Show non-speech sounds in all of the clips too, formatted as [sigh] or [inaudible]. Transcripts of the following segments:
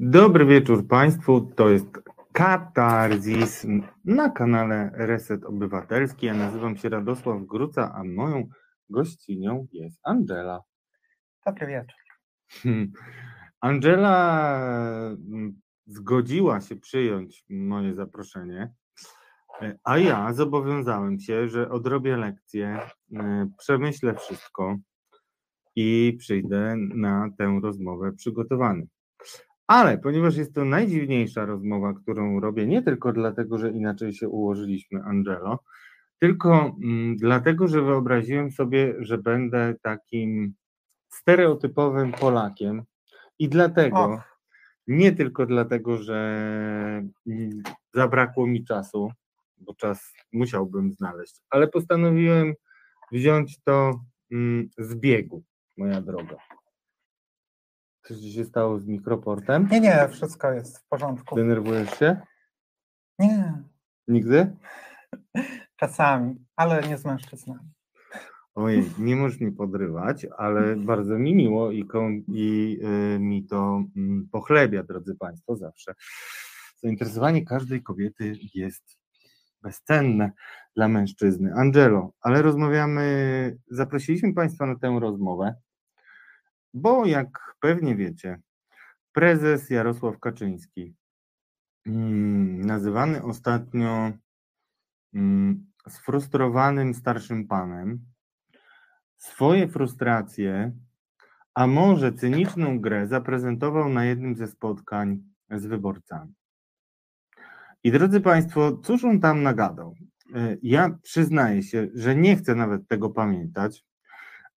Dobry wieczór Państwu. To jest Katarzis na kanale Reset Obywatelski. Ja nazywam się Radosław Gruca, a moją gościnią jest Angela. Dobry wieczór. Hmm. Angela mm, zgodziła się przyjąć moje zaproszenie, a ja zobowiązałem się, że odrobię lekcję, e, przemyślę wszystko i przyjdę na tę rozmowę przygotowany. Ale ponieważ jest to najdziwniejsza rozmowa, którą robię, nie tylko dlatego, że inaczej się ułożyliśmy, Angelo, tylko mm, dlatego, że wyobraziłem sobie, że będę takim stereotypowym Polakiem i dlatego, nie tylko dlatego, że mm, zabrakło mi czasu, bo czas musiałbym znaleźć, ale postanowiłem wziąć to mm, z biegu, moja droga. Coś się stało z mikroportem? Nie, nie, wszystko jest w porządku. Denerwujesz się? Nie. Nigdy? Czasami, ale nie z mężczyznami. Ojej, nie możesz mi podrywać, ale bardzo mi miło i, i y, mi to y, pochlebia, drodzy Państwo, zawsze. Zainteresowanie każdej kobiety jest bezcenne dla mężczyzny. Angelo, ale rozmawiamy, zaprosiliśmy Państwa na tę rozmowę, bo jak pewnie wiecie, prezes Jarosław Kaczyński, mm, nazywany ostatnio mm, sfrustrowanym starszym panem, swoje frustracje, a może cyniczną grę zaprezentował na jednym ze spotkań z wyborcami. I drodzy Państwo, cóż on tam nagadał? E, ja przyznaję się, że nie chcę nawet tego pamiętać,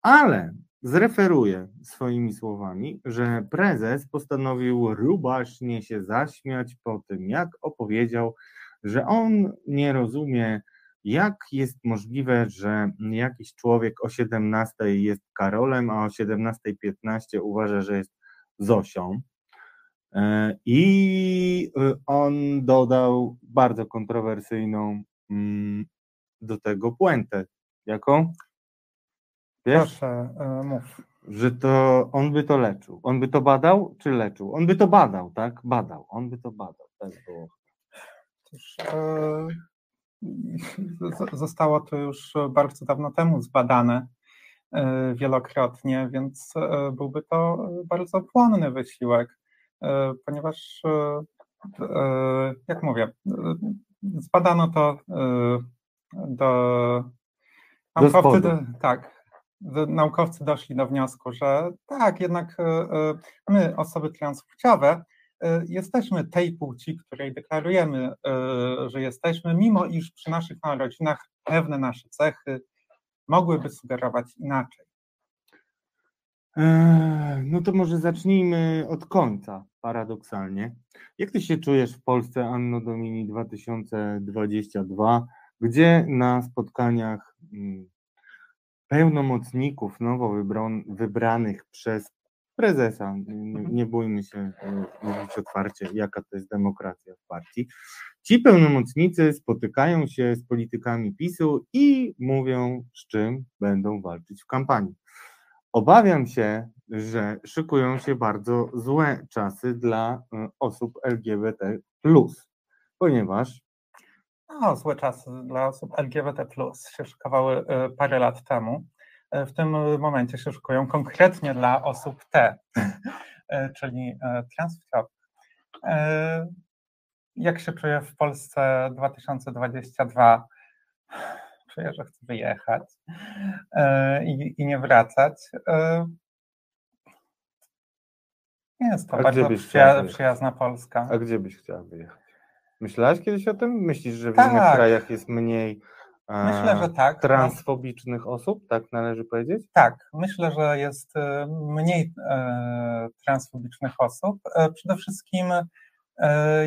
ale zreferuję swoimi słowami, że prezes postanowił rubaśnie się zaśmiać po tym, jak opowiedział, że on nie rozumie, jak jest możliwe, że jakiś człowiek o 17 jest Karolem, a o 17.15 uważa, że jest Zosią. E, I on dodał bardzo kontrowersyjną mm, do tego puentę. Jaką? Wiesz? Proszę, e, mów. Że to on by to leczył. On by to badał, czy leczył? On by to badał, tak? Badał. On by to badał. Tak było. Cóż, e, zostało to już bardzo dawno temu zbadane e, wielokrotnie, więc e, byłby to bardzo płonny wysiłek, e, ponieważ, e, jak mówię, zbadano to do. Naukowcy, tak, naukowcy doszli do wniosku, że tak, jednak e, e, my, osoby transpłciowe, e, jesteśmy tej płci, której deklarujemy, że jesteśmy, mimo iż przy naszych narodzinach pewne nasze cechy mogłyby sugerować inaczej. No to może zacznijmy od końca, paradoksalnie. Jak ty się czujesz w Polsce Anno Domini 2022, gdzie na spotkaniach mm, pełnomocników nowo wybranych przez prezesa. Nie, nie bójmy się e, mówić otwarcie, jaka to jest demokracja w partii. Ci pełnomocnicy spotykają się z politykami PiSu i mówią, z czym będą walczyć w kampanii. Obawiam się, że szykują się bardzo złe czasy dla e, osób LGBT, ponieważ no, złe czasy dla osób LGBT się szykowały e, parę lat temu. E, w tym momencie się szykują konkretnie dla osób T, [laughs] czyli transpłciowych. Jak się czuję w Polsce 2022? Czuję, że chcę wyjechać i, i nie wracać. Nie jest to A bardzo przyjazna Polska. A gdzie byś chciała wyjechać? Myślałaś kiedyś o tym? Myślisz, że w tak. innych krajach jest mniej Myślę, że tak. No. transfobicznych osób, tak należy powiedzieć? Tak, myślę, że jest e, mniej e, transfobicznych osób. E, przede wszystkim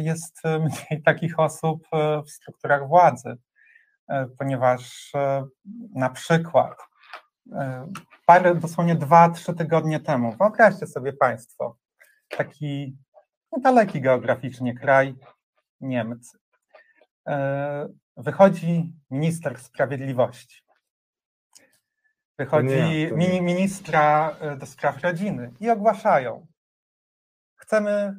jest [laughs] mniej takich osób w strukturach władzy, ponieważ na przykład parę, dosłownie dwa, trzy tygodnie temu, wyobraźcie sobie Państwo, taki niedaleki geograficznie kraj, Niemcy. E, wychodzi minister sprawiedliwości. Wychodzi nie, nie. ministra e, do spraw rodziny i ogłaszają. Chcemy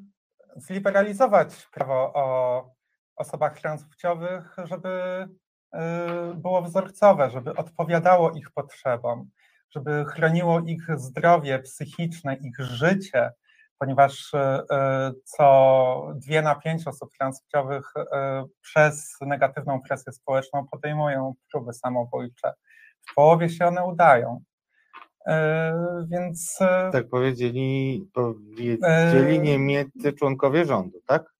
zliberalizować prawo o osobach transpłciowych, żeby y, było wzorcowe, żeby odpowiadało ich potrzebom, żeby chroniło ich zdrowie psychiczne, ich życie, ponieważ y, y, co dwie na pięć osób transpłciowych przez negatywną presję społeczną podejmują próby samobójcze. W połowie się one udają. Więc. Tak powiedzieli, powiedzieli niemieccy członkowie rządu, tak?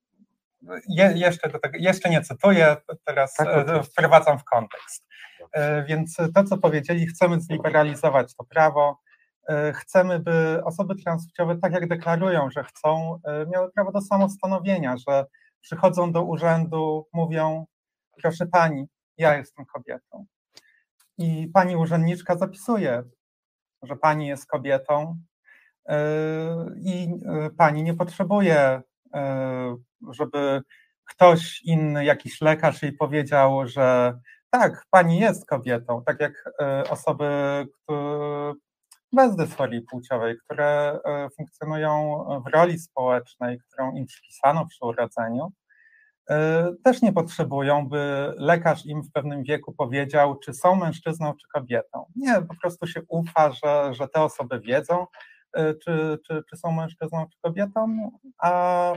Je, jeszcze, do tego, jeszcze nie cytuję, teraz tak, e, wprowadzam w kontekst. E, więc to, co powiedzieli, chcemy zliberalizować to prawo, e, chcemy, by osoby transpłciowe, tak jak deklarują, że chcą, miały prawo do samostanowienia, że przychodzą do urzędu, mówią, proszę pani, ja jestem kobietą. I pani urzędniczka zapisuje, że pani jest kobietą i pani nie potrzebuje E, żeby ktoś inny, jakiś lekarz jej powiedział, że tak, pani jest kobietą, tak jak e, osoby które, bez dysforii płciowej, które e, funkcjonują w roli społecznej, którą im przypisano przy urodzeniu, też nie potrzebują, by lekarz im w pewnym wieku powiedział, czy są mężczyzną, czy kobietą. Nie, po prostu się ufa, że, że te osoby wiedzą, E, czy, czy, czy są mężczyzną, czy kobietą, a,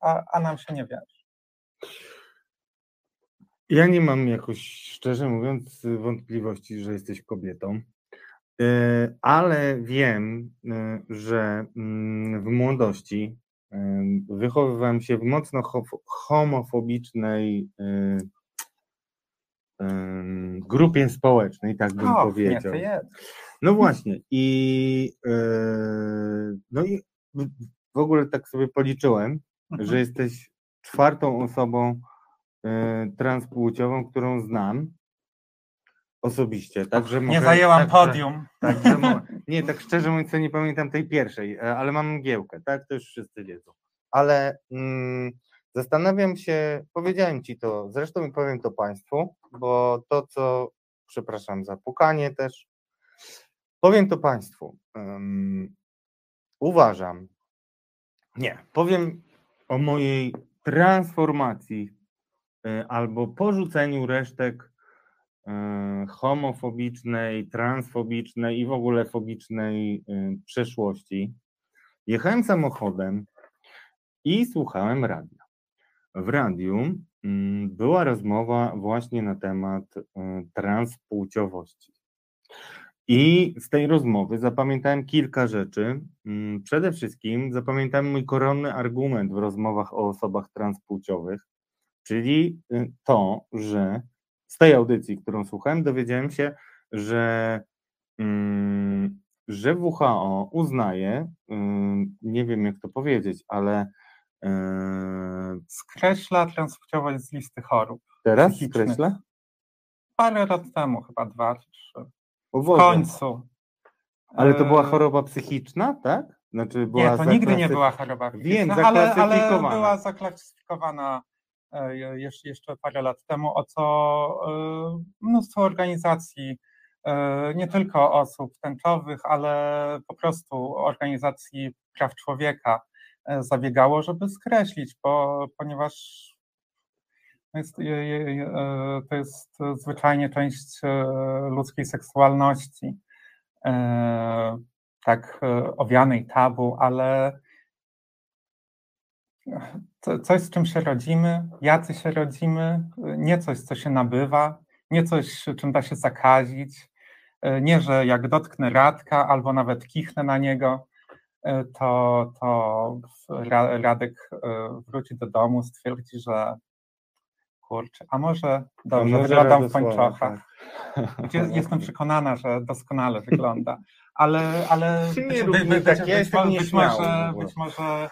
a, a nam się nie wierzy. Ja nie mam jakoś, szczerze mówiąc, wątpliwości, że jesteś kobietą, e, ale wiem, e, że mm, w młodości wychowywałem się w mocno homofobicznej grupie społecznej, tak bym o, powiedział. Nie. No właśnie i no i w ogóle tak sobie policzyłem, mhm. że jesteś czwartą osobą transpłciową, którą znam osobiście. Także nie zajęłam podium. Nie, tak szczerze mówiąc, nie pamiętam tej pierwszej, e, ale mam mgiełkę, tak? To już wszyscy wiedzą. Ale mm, zastanawiam się, powiedziałem ci to, zresztą i powiem to Państwu, bo to, co, przepraszam za pukanie też, Powiem to Państwu. Um, uważam, nie, powiem o mojej transformacji y, albo porzuceniu resztek homofobicznej, transfobicznej i w ogóle fobicznej y, przeszłości. Jechałem samochodem i słuchałem radia. W radiu mm, była rozmowa właśnie na temat transpłciowości. I z tej rozmowy zapamiętałem kilka rzeczy. Mm, przede wszystkim zapamiętałem mój koronny argument w rozmowach o osobach transpłciowych, czyli y, to, że z tej audycji, którą słuchałem, dowiedziałem się, że, mm, że WHO uznaje, y, nie wiem jak to powiedzieć, ale y, skreśla transpłciowość z listy chorób. Teraz skreśla? Parę lat temu, chyba dwa czy trzy. W końcu. Ale to była e, choroba psychiczna, tak? Znaczy była nie, to nigdy nie była choroba psychiczna, Wiem, ale, ale była zaklasyfikowana e, jeszcze parę lat temu, o co e, mnóstwo organizacji, nie tylko osób tęczowych, ale po prostu organizacji praw człowieka zabiegało, żeby skreślić, bo, ponieważ jest, to jest zwyczajnie część e, ludzkiej seksualności, e, tak e, owianej tabu, ale coś, z czym się rodzimy, jacy się rodzimy, nie coś, co się nabywa, nie coś, czym da się zakazić, nie, że jak dotknę Radka albo nawet kichnę na niego, to, to Radek wróci do domu, stwierdzi, że kurczę, a może dobrze może wyglądam w pończochach. Tak. Jestem przekonana, że doskonale wygląda, ale, ale nie być, być, tak być, być, może, być może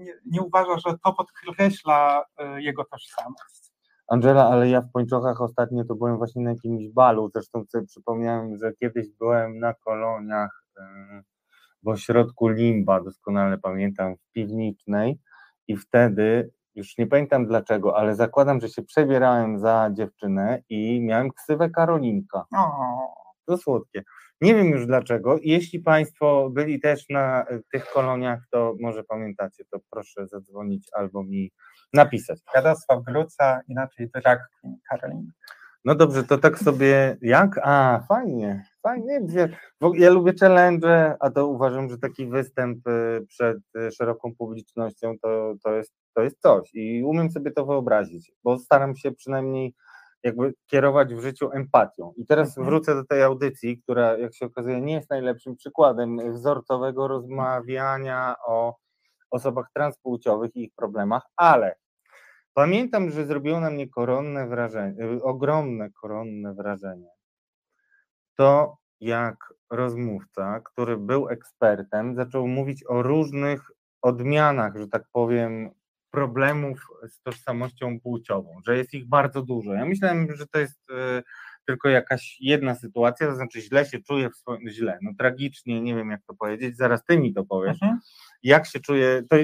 nie, nie uważa, że to podkreśla y, jego tożsamość. Angela, ale ja w pończochach ostatnio to byłem właśnie na jakimś balu, zresztą sobie przypomniałem, że kiedyś byłem na koloniach y, w ośrodku Limba, doskonale pamiętam, w piwnicznej i wtedy już nie pamiętam dlaczego, ale zakładam, że się przebierałem za dziewczynę i miałem ksywę Karolinka. O. To słodkie. Nie wiem już dlaczego. Jeśli Państwo byli też na tych koloniach, to może pamiętacie, to proszę zadzwonić albo mi napisać. Radosław Gruca, inaczej drag queen Karolina. No dobrze, to tak sobie, jak? A, fajnie, fajnie. Ja lubię challenge, a to uważam, że taki występ y, przed y, szeroką publicznością to, to, jest, to jest coś i umiem sobie to wyobrazić, bo staram się przynajmniej jakby kierować w życiu empatią. I teraz mhm. wrócę do tej audycji, która, jak się okazuje, nie jest najlepszym przykładem wzorcowego rozmawiania o osobach transpłciowych i ich problemach, ale pamiętam, że zrobiło na mnie koronne wrażenie, y, ogromne koronne wrażenie. To jak rozmówca, który był ekspertem, zaczął mówić o różnych odmianach, że tak powiem, problemów z tożsamością płciową, że jest ich bardzo dużo. Ja myślałem, że to jest y, tylko jakaś jedna sytuacja, to znaczy źle się czuję w swoim, źle, no tragicznie, nie wiem jak to powiedzieć, zaraz ty mi to powiesz, mhm. jak się czuję, to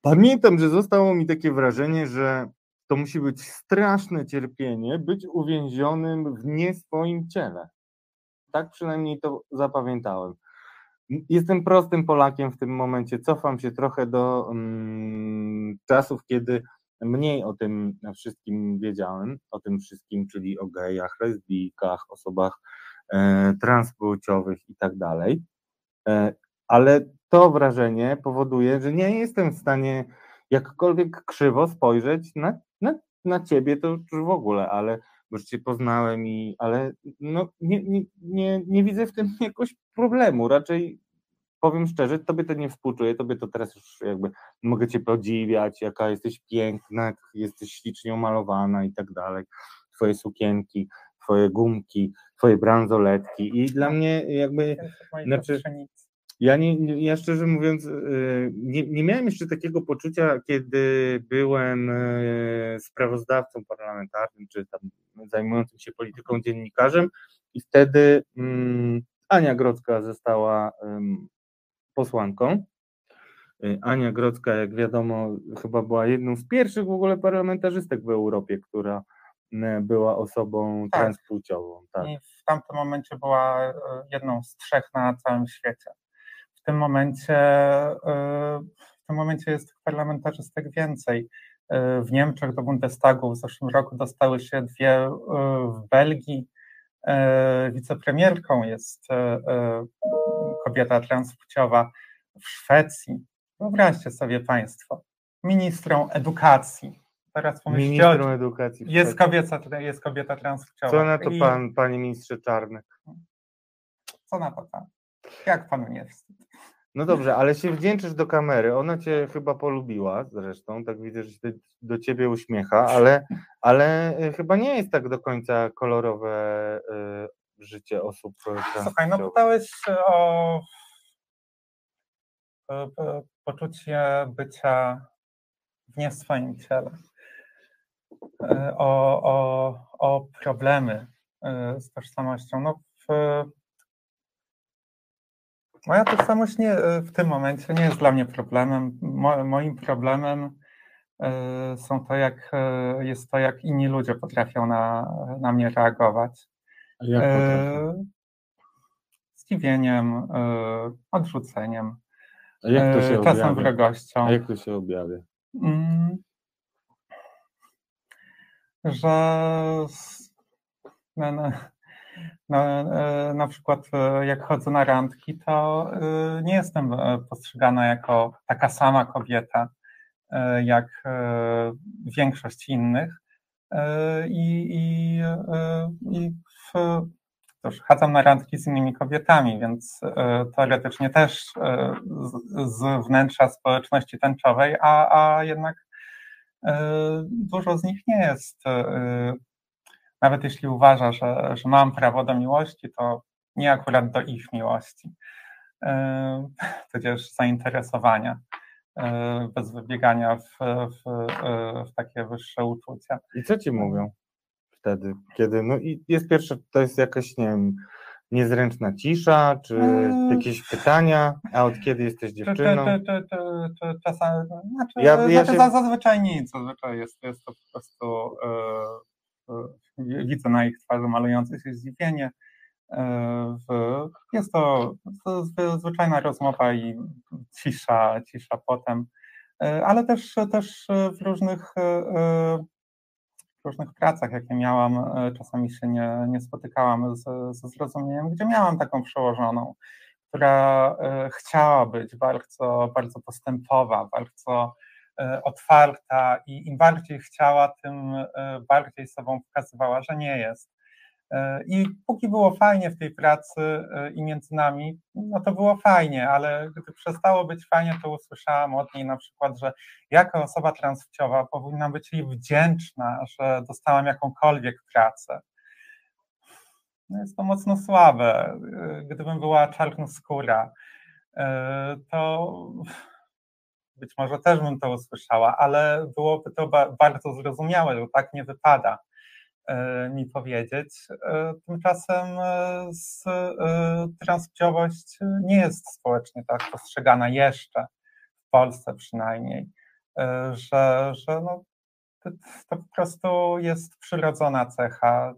pamiętam, że zostało mi takie wrażenie, że to musi być straszne cierpienie być uwięzionym w nie swoim ciele. Tak przynajmniej to zapamiętałem. Jestem prostym Polakiem w tym momencie. Cofam się trochę do um, czasów, kiedy mniej o tym wszystkim wiedziałem, o tym wszystkim, czyli o gejach, lesbijkach, osobach e, transpłciowych i tak dalej. E, ale to wrażenie powoduje, że nie jestem w stanie jakkolwiek krzywo spojrzeć na, na, na ciebie, to już w ogóle, ale bo cię poznałem i, ale no, nie, nie, nie, nie widzę w tym [laughs] jakoś problemu, raczej powiem szczerze, tobie to nie współczuję, tobie to teraz już jakby mogę cię podziwiać, jaka jesteś piękna, jesteś ślicznie umalowana i tak dalej, twoje sukienki, twoje gumki, twoje bransoletki i dla mnie jakby, znaczy, ja, nie, ja szczerze mówiąc, y, nie, nie miałem jeszcze takiego poczucia, kiedy byłem y, sprawozdawcą parlamentarnym, czy tam zajmującym się polityką dziennikarzem i wtedy um, Ania Grodzka została posłanką. Y, Ania Grodzka, jak wiadomo, chyba była jedną z pierwszych w ogóle parlamentarzystek w Europie, która była osobą tak. transpłciową. Tak. I w tamtym momencie była jedną z trzech na całym świecie tym momencie, e, w tym momencie jest parlamentarzystek więcej. E, w Niemczech do Bundestagu w zeszłym roku dostały się dwie e, w Belgii. Wicepremierką jest kobieta transpłciowa w Szwecji. Wyobraźcie sobie Państwo, ministrą edukacji. Teraz pomyślcie, ministrą edukacji. Jest kobieta, jest kobieta transpłciowa. Co na to pan, panie ministrze Czarny? Co na to pan? Jak panu nie wstyd? No dobrze, ale się wdzięczysz do kamery. Ona cię chyba polubiła zresztą, tak widzę, że się do ciebie uśmiecha, ale, ale e, chyba nie jest tak do końca kolorowe y, życie osób. Słuchaj, no pytałeś o poczucie bycia w nie swoim ciele, o, o, o problemy z tożsamością. No w, Moja tożsamość nie, e, w tym momencie nie jest dla mnie problemem. Mo, moim problemem y, są to, jak y, jest to, jak inni ludzie potrafią na, na mnie reagować. A jak potrafią? Zdziwieniem, odrzuceniem, A jak to się czasem objawia? wrogością. A jak to się objawia? Mm, że no, no, e, na przykład e, jak chodzę na randki, to e, nie jestem postrzegana jako taka sama kobieta jak większość innych. I, i, i w, na randki z innymi kobietami, więc teoretycznie też z, z wnętrza społeczności tęczowej, a, a jednak dużo z nich nie jest nawet jeśli uważa, że, że mam prawo do miłości, to nie akurat do ich miłości, e, tudzież zainteresowania, e, bez wybiegania w, w, e, w takie wyższe uczucia. I co ci mówią wtedy, kiedy, no i jest pierwsze, to jest jakaś, nie wiem, niezręczna cisza, czy jakieś pytania, a od kiedy jesteś dziewczyną? Czasami, znaczy, ja, ja znaczy się... zazwyczaj nic, zazwyczaj jest, jest to po prostu widzę na ich twarzy malujące się zdziwienie, Jest to, zwyczajna rozmowa i cisza, cisza potem, ale też, też w różnych różnych pracach, jakie miałam, czasami się nie, nie spotykałam z, ze zrozumieniem, gdzie miałam taką przełożoną, która chciała być bardzo, bardzo postępowa, bardzo otwarta i im bardziej chciała, tym bardziej sobą pokazywała, że nie jest. E, I póki było fajnie w tej pracy e, i między nami, no to było fajnie, ale gdy przestało być fajnie, to usłyszałam od niej na przykład, że jako osoba transpłciowa powinna być jej wdzięczna, że dostałam jakąkolwiek pracę. No jest to mocno słabe. E, gdybym była czarnoskóra, to być może też bym to usłyszała, ale byłoby to bardzo zrozumiałe, że tak nie wypada. E, mi powiedzieć. E, tymczasem e, transpłciowość nie jest społecznie tak postrzegana jeszcze, w Polsce przynajmniej, że, że no, to po prostu jest przyrodzona cecha.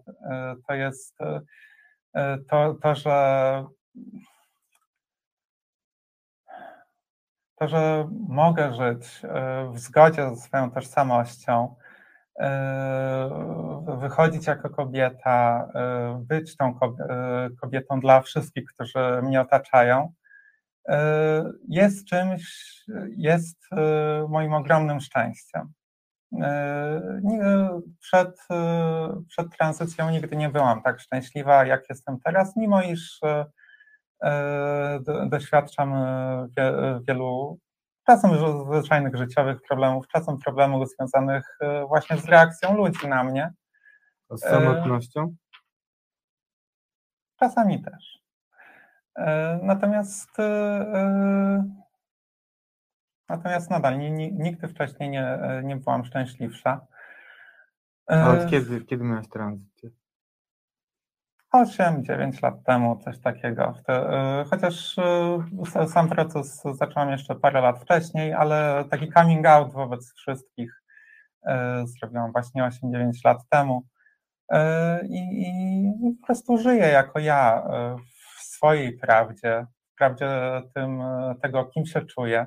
To jest to, to że to, że mogę żyć w zgodzie ze swoją tożsamością, E, wychodzić jako kobieta, e, być tą e, kobietą dla wszystkich, którzy mnie otaczają, jest czymś, jest moim ogromnym szczęściem. Przed, przed tranzycją nigdy nie byłam tak szczęśliwa, jak jestem teraz, mimo iż doświadczam wielu czasem zwyczajnych życiowych problemów, czasem problemów związanych e, właśnie z reakcją ludzi na mnie. Z samotnością? Czasami też. E, natomiast e, natomiast nadal nigdy wcześniej nie, nie byłam szczęśliwsza. A od kiedy, kiedy miałaś tranzycję? 8-9 lat temu, coś takiego. Y, chociaż y, sam proces zacząłem jeszcze parę lat wcześniej, ale taki coming out wobec wszystkich y, zrobiłam właśnie 8-9 lat temu. I, I, po prostu żyję jako ja w swojej prawdzie, w prawdzie tym, tego, kim się czuję,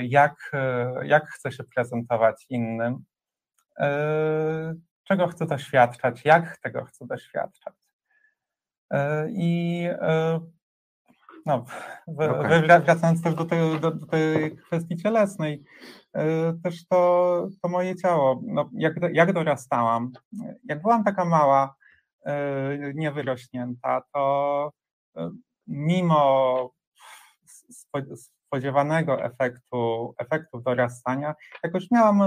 jak, jak chcę się prezentować innym czego chcę doświadczać, jak tego chcę doświadczać. E, I e, no, okay. wracając też do tej, do, do tej kwestii cielesnej, e, też to, to moje ciało, no, jak, jak dorastałam, jak byłam taka mała, niewyrośnięta, to mimo spodziewanego efektu, efektu dorastania, jakoś miałam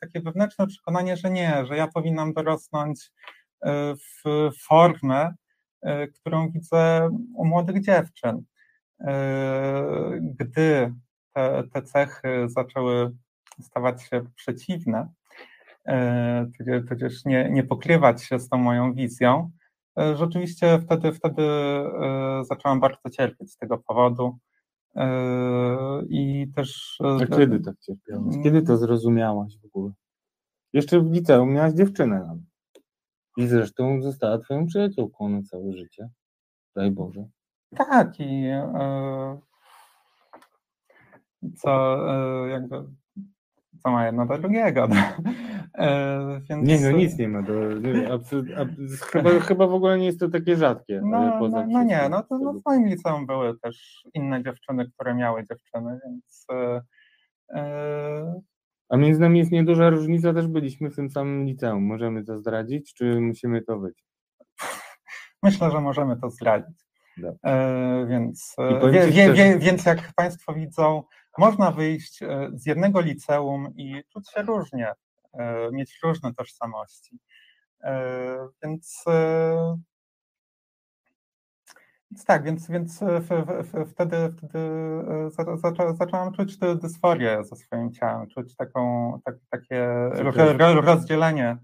takie wewnętrzne przekonanie, że nie, że ja powinnam dorosnąć e, w formę, e, którą widzę u młodych dziewczyn. Gdy te, te cechy zaczęły stawać się przeciwne, tudzież nie, nie pokrywać się z tą moją wizją, rzeczywiście wtedy, wtedy zaczęłam bardzo cierpieć z tego powodu. I też. A e, kiedy tak cierpiałaś? Kiedy to zrozumiałaś w ogóle? Jeszcze w liceum miałaś dziewczynę nawet. I zresztą została twoją przyjaciółką na całe życie. Daj Boże. Tak, i e, co e, jakby co ma jedno do drugiego. [laughs] E, więc... Nie, no nic nie ma. Do, chyba, chyba w ogóle nie jest to takie rzadkie. No, no, no nie, no to no, w moim liceum były też inne dziewczyny, które miały dziewczyny, więc... E, e, a między nami jest nieduża różnica, też byliśmy w tym samym liceum. Możemy to zdradzić, czy musimy to być? [laughs] Myślę, że możemy to zdradzić. E, więc, wie, wie, wie, więc jak Państwo widzą, można wyjść e, z jednego liceum i czuć się różnie, e, mieć różne tożsamości. E, więc, więc tak, więc, więc wtedy, wtedy zaczęłam czuć tę dysforię ze swoim ciałem, czuć taką, tak, takie rozdzielenie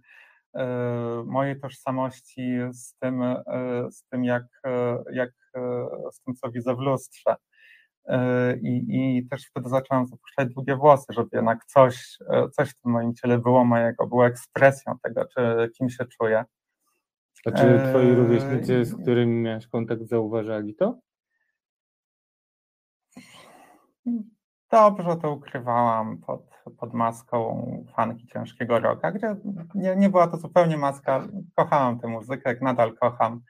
mojej tożsamości z tym, z tym jak, jak z tym, co widzę w lustrze. E, I, I też wtedy zaczęłam zapuszczać długie włosy, żeby jednak coś, e, coś w tym moim ciele było mojego, było ekspresją tego, czy, kim się czuję. A czy twoi Eee, rówieśnicy, z którymi miałeś kontakt, zauważali to? Dobrze to ukrywałam pod, pod maską fanki ciężkiego rocka, gdzie nie, nie była to zupełnie maska. Kochałam tę muzykę, jak nadal kocham.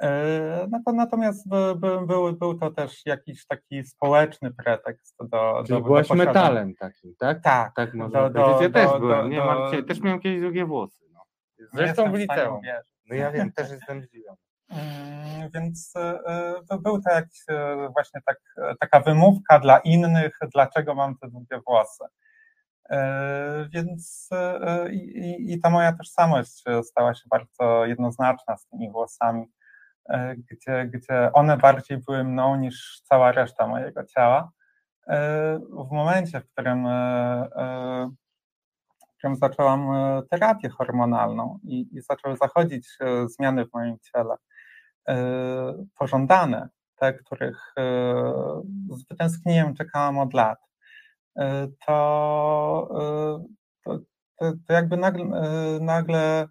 Eee, natomiast by, by, był, był to też jakiś taki społeczny pretekst do. Czyli do, byłaś do metalem takim, tak? Tak. Tak można do, powiedzieć. Ja do, też do, byłem, do, nie do, też miałem kiedyś długie włosy. No. Zresztą w liceum. No ja wiem, też jestem zdziwiony. Mm, Więc e, to był e, właśnie tak, taka wymówka dla innych, dlaczego mam te długie włosy. E, Więc e, i, i- i ta moja tożsamość stała się bardzo jednoznaczna z tymi włosami, e, gdzie, gdzie one bardziej były mną niż cała reszta mojego ciała. E, W momencie, w którym, e, e, w którym zaczęłam e, terapię hormonalną i, i zaczęły zachodzić e, zmiany w moim ciele, e, pożądane, te, których e, z wytęsknieniem czekałam od lat, e, to, e, to, to, jakby nagle, e, nagle e,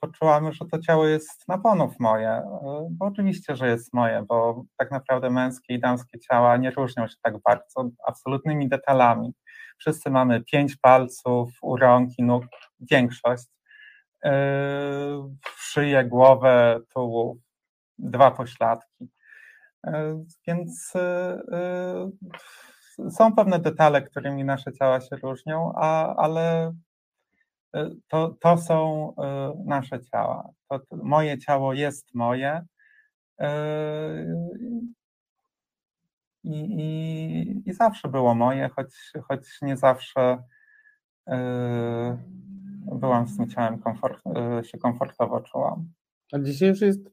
poczułam, że to ciało jest na ponów moje, e, bo oczywiście, że jest moje, bo tak naprawdę męskie i damskie ciała nie różnią się tak bardzo absolutnymi detalami. Wszyscy mamy pięć palców u rąk i nóg, większość, e, szyję, głowę, tułów, dwa pośladki. E, Więc e, e, są pewne detale, którymi nasze ciała się różnią, a, ale e, to, to są e, nasze ciała. To, to moje ciało jest moje. e, I, i, I zawsze było moje, choć, choć nie zawsze e, byłam z tym ciałem komfort, się komfortowo czułam. A dzisiaj już jest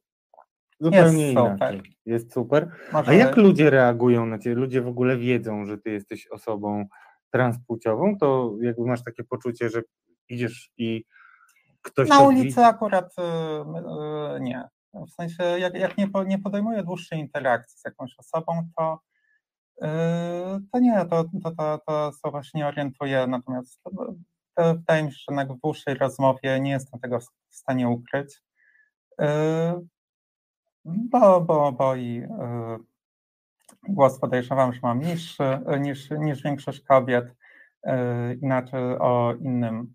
zupełnie Jest super. inaczej. Jest super. Może, A jak ludzie reagują na ciebie? Ludzie w ogóle wiedzą, że ty jesteś osobą transpłciową? To jakby masz takie poczucie, że idziesz i ktoś Na ulicy widzi? akurat y, y, nie. W sensie, jak, jak nie, nie podejmuję dłuższej interakcji z jakąś osobą, to, y, to nie, to, to, to, to słowa się nie orientuję. Natomiast to, to wydaje mi się, że w dłuższej rozmowie nie jestem tego w stanie ukryć. Bo, bo, bo i głos podejrzewam, że mam niższy niż, niż większość kobiet, inaczej o innym,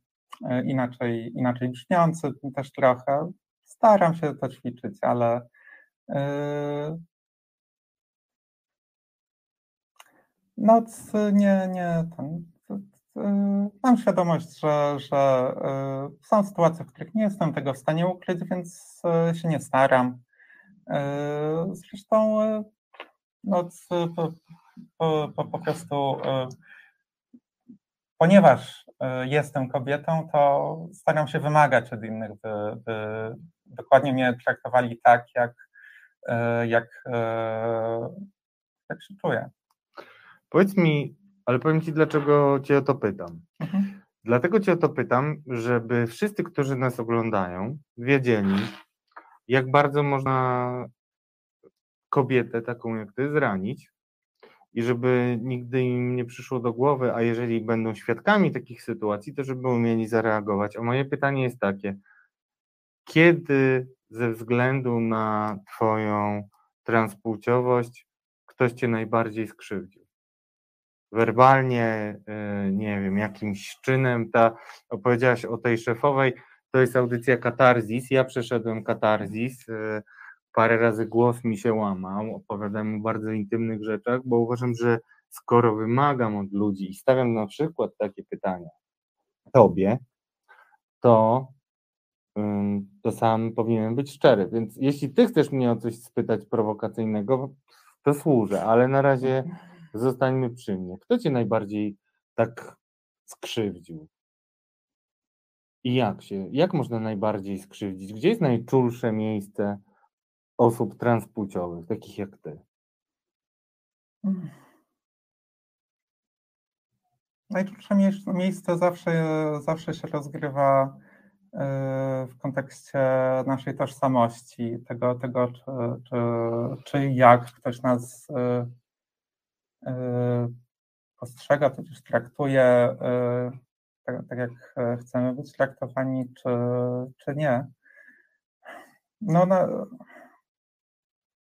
inaczej, inaczej brzmiący też trochę. Staram się to ćwiczyć, ale y, no c- nie, nie, ten, c- mam świadomość, że, że są sytuacje, w których nie jestem tego w stanie ukryć, więc się nie staram. Zresztą no, po, po, po, prostu ponieważ y, jestem kobietą, to staram się wymagać od innych, by, by dokładnie mnie traktowali tak, jak, y, jak, y, jak się czuję. Powiedz mi, ale powiem ci, dlaczego cię o to pytam. Mhm. Dlatego cię o to pytam, żeby wszyscy, którzy nas oglądają, wiedzieli, jak bardzo można kobietę taką jak ty zranić i żeby nigdy im nie przyszło do głowy, a jeżeli będą świadkami takich sytuacji, to żeby umieli zareagować. A moje pytanie jest takie, kiedy ze względu na twoją transpłciowość ktoś cię najbardziej skrzywdził? Werbalnie, y, nie wiem, jakimś czynem, ta, opowiedziałaś o tej szefowej, to jest audycja Katarzis, ja przeszedłem Katarzis, y, parę razy głos mi się łamał, opowiadałem o bardzo intymnych rzeczach, bo uważam, że skoro wymagam od ludzi i stawiam na przykład takie pytania tobie, to, to sam powinienem być szczery. Więc jeśli ty chcesz mnie o coś spytać prowokacyjnego, to służę, ale na razie zostańmy przy mnie. Kto cię najbardziej tak skrzywdził? I jak się, jak można najbardziej skrzywdzić? Gdzie jest najczulsze miejsce osób transpłciowych, takich jak ty? Najczulsze mie- miejsce zawsze, zawsze się rozgrywa y, w kontekście naszej tożsamości, tego, tego czy, czy, czy jak ktoś nas y, y, postrzega, też traktuje tak, tak, jak chcemy być traktowani, czy, czy nie. no, na,